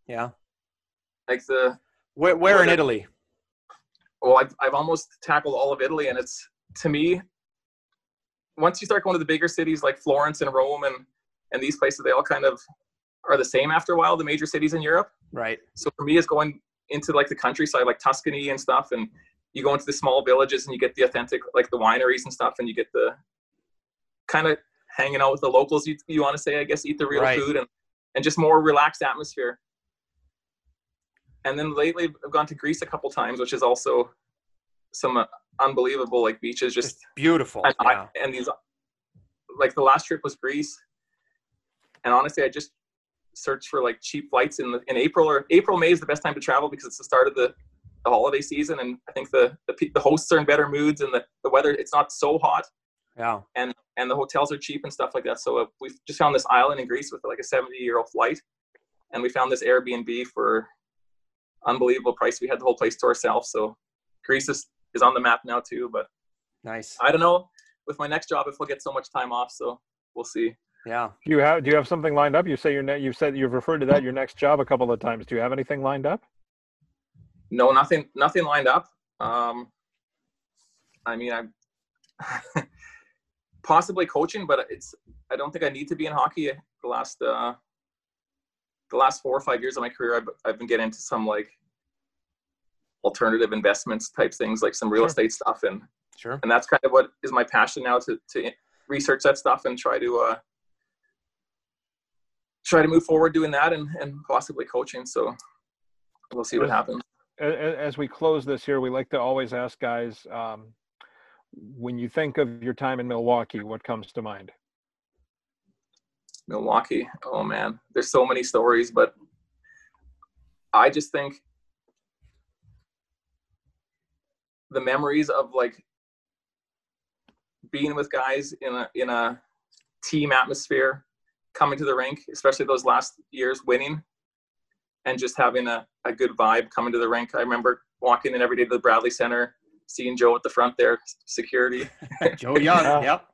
Yeah. Like the where, where in Italy? Well, I've I've almost tackled all of Italy, and it's to me. Once you start going to the bigger cities like Florence and Rome and and these places, they all kind of are the same after a while. The major cities in Europe, right? So for me, it's going into like the countryside, like Tuscany and stuff, and you go into the small villages and you get the authentic, like the wineries and stuff, and you get the kind of hanging out with the locals. You, you want to say, I guess, eat the real right. food and and just more relaxed atmosphere and then lately I've gone to Greece a couple times, which is also some uh, unbelievable like beaches, just it's beautiful. And, yeah. I, and these, like the last trip was Greece, and honestly, I just searched for like cheap flights in the, in April or April May is the best time to travel because it's the start of the, the holiday season, and I think the, the the hosts are in better moods and the the weather it's not so hot. Yeah. And and the hotels are cheap and stuff like that. So uh, we just found this island in Greece with like a 70 year old flight, and we found this Airbnb for unbelievable price. We had the whole place to ourselves. So Greece is, is on the map now too. But nice. I don't know with my next job if we'll get so much time off. So we'll see. Yeah. Do you have Do you have something lined up? You say your ne- You've said you've referred to that your next job a couple of times. Do you have anything lined up? No, nothing. Nothing lined up. Um, I mean, I'm [LAUGHS] possibly coaching, but it's. I don't think I need to be in hockey. The last uh, the last four or five years of my career, I've, I've been getting into some like alternative investments type things, like some real sure. estate stuff, and sure, and that's kind of what is my passion now to to research that stuff and try to uh, try to move forward doing that and and possibly coaching. So we'll see what happens. As we close this here, we like to always ask guys. Um, when you think of your time in Milwaukee, what comes to mind? Milwaukee. Oh man, there's so many stories, but I just think the memories of like being with guys in a in a team atmosphere, coming to the rink, especially those last years winning, and just having a, a good vibe coming to the rink. I remember walking in every day to the Bradley Center, seeing Joe at the front there, security. [LAUGHS] Joe Young, yep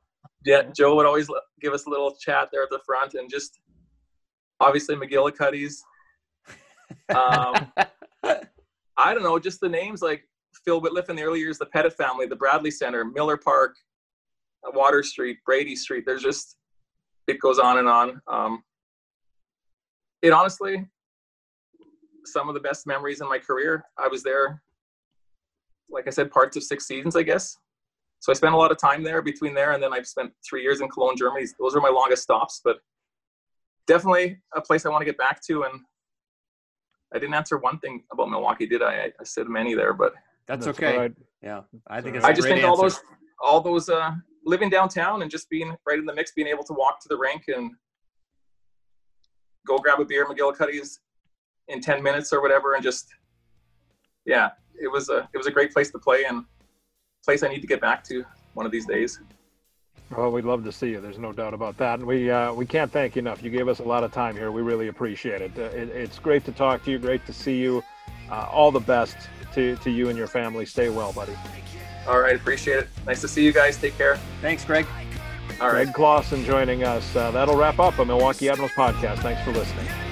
yeah, Joe would always give us a little chat there at the front, and just obviously McGillicuddy's. [LAUGHS] Um, I don't know, just the names like Phil Wittliff in the early years, the Pettit family, the Bradley Center, Miller Park, Water Street, Brady Street. There's just it goes on and on. Um, it honestly, some of the best memories in my career. I was there, like I said, parts of six seasons, I guess. So I spent a lot of time there between there and then I've spent three years in Cologne, Germany. Those are my longest stops, but definitely a place I want to get back to. And I didn't answer one thing about Milwaukee, did I? I, said many there, but that's, that's okay. Right. Yeah, I think it's. I just think answer. all those, all those, uh, living downtown and just being right in the mix, being able to walk to the rink and go grab a beer, at McGillicuddy's in ten minutes or whatever, and just, yeah, it was a it was a great place to play and place I need to get back to one of these days. Well, we'd love to see you. There's no doubt about that. And we uh, we can't thank you enough. You gave us a lot of time here. We really appreciate it. Uh, it it's great to talk to you. Great to see you. Uh, all the best to, to you and your family. Stay well, buddy. All right. Appreciate it. Nice to see you guys. Take care. Thanks, Greg. All right. Greg Classen joining us. Uh, that'll wrap up a Milwaukee Admirals podcast. Thanks for listening.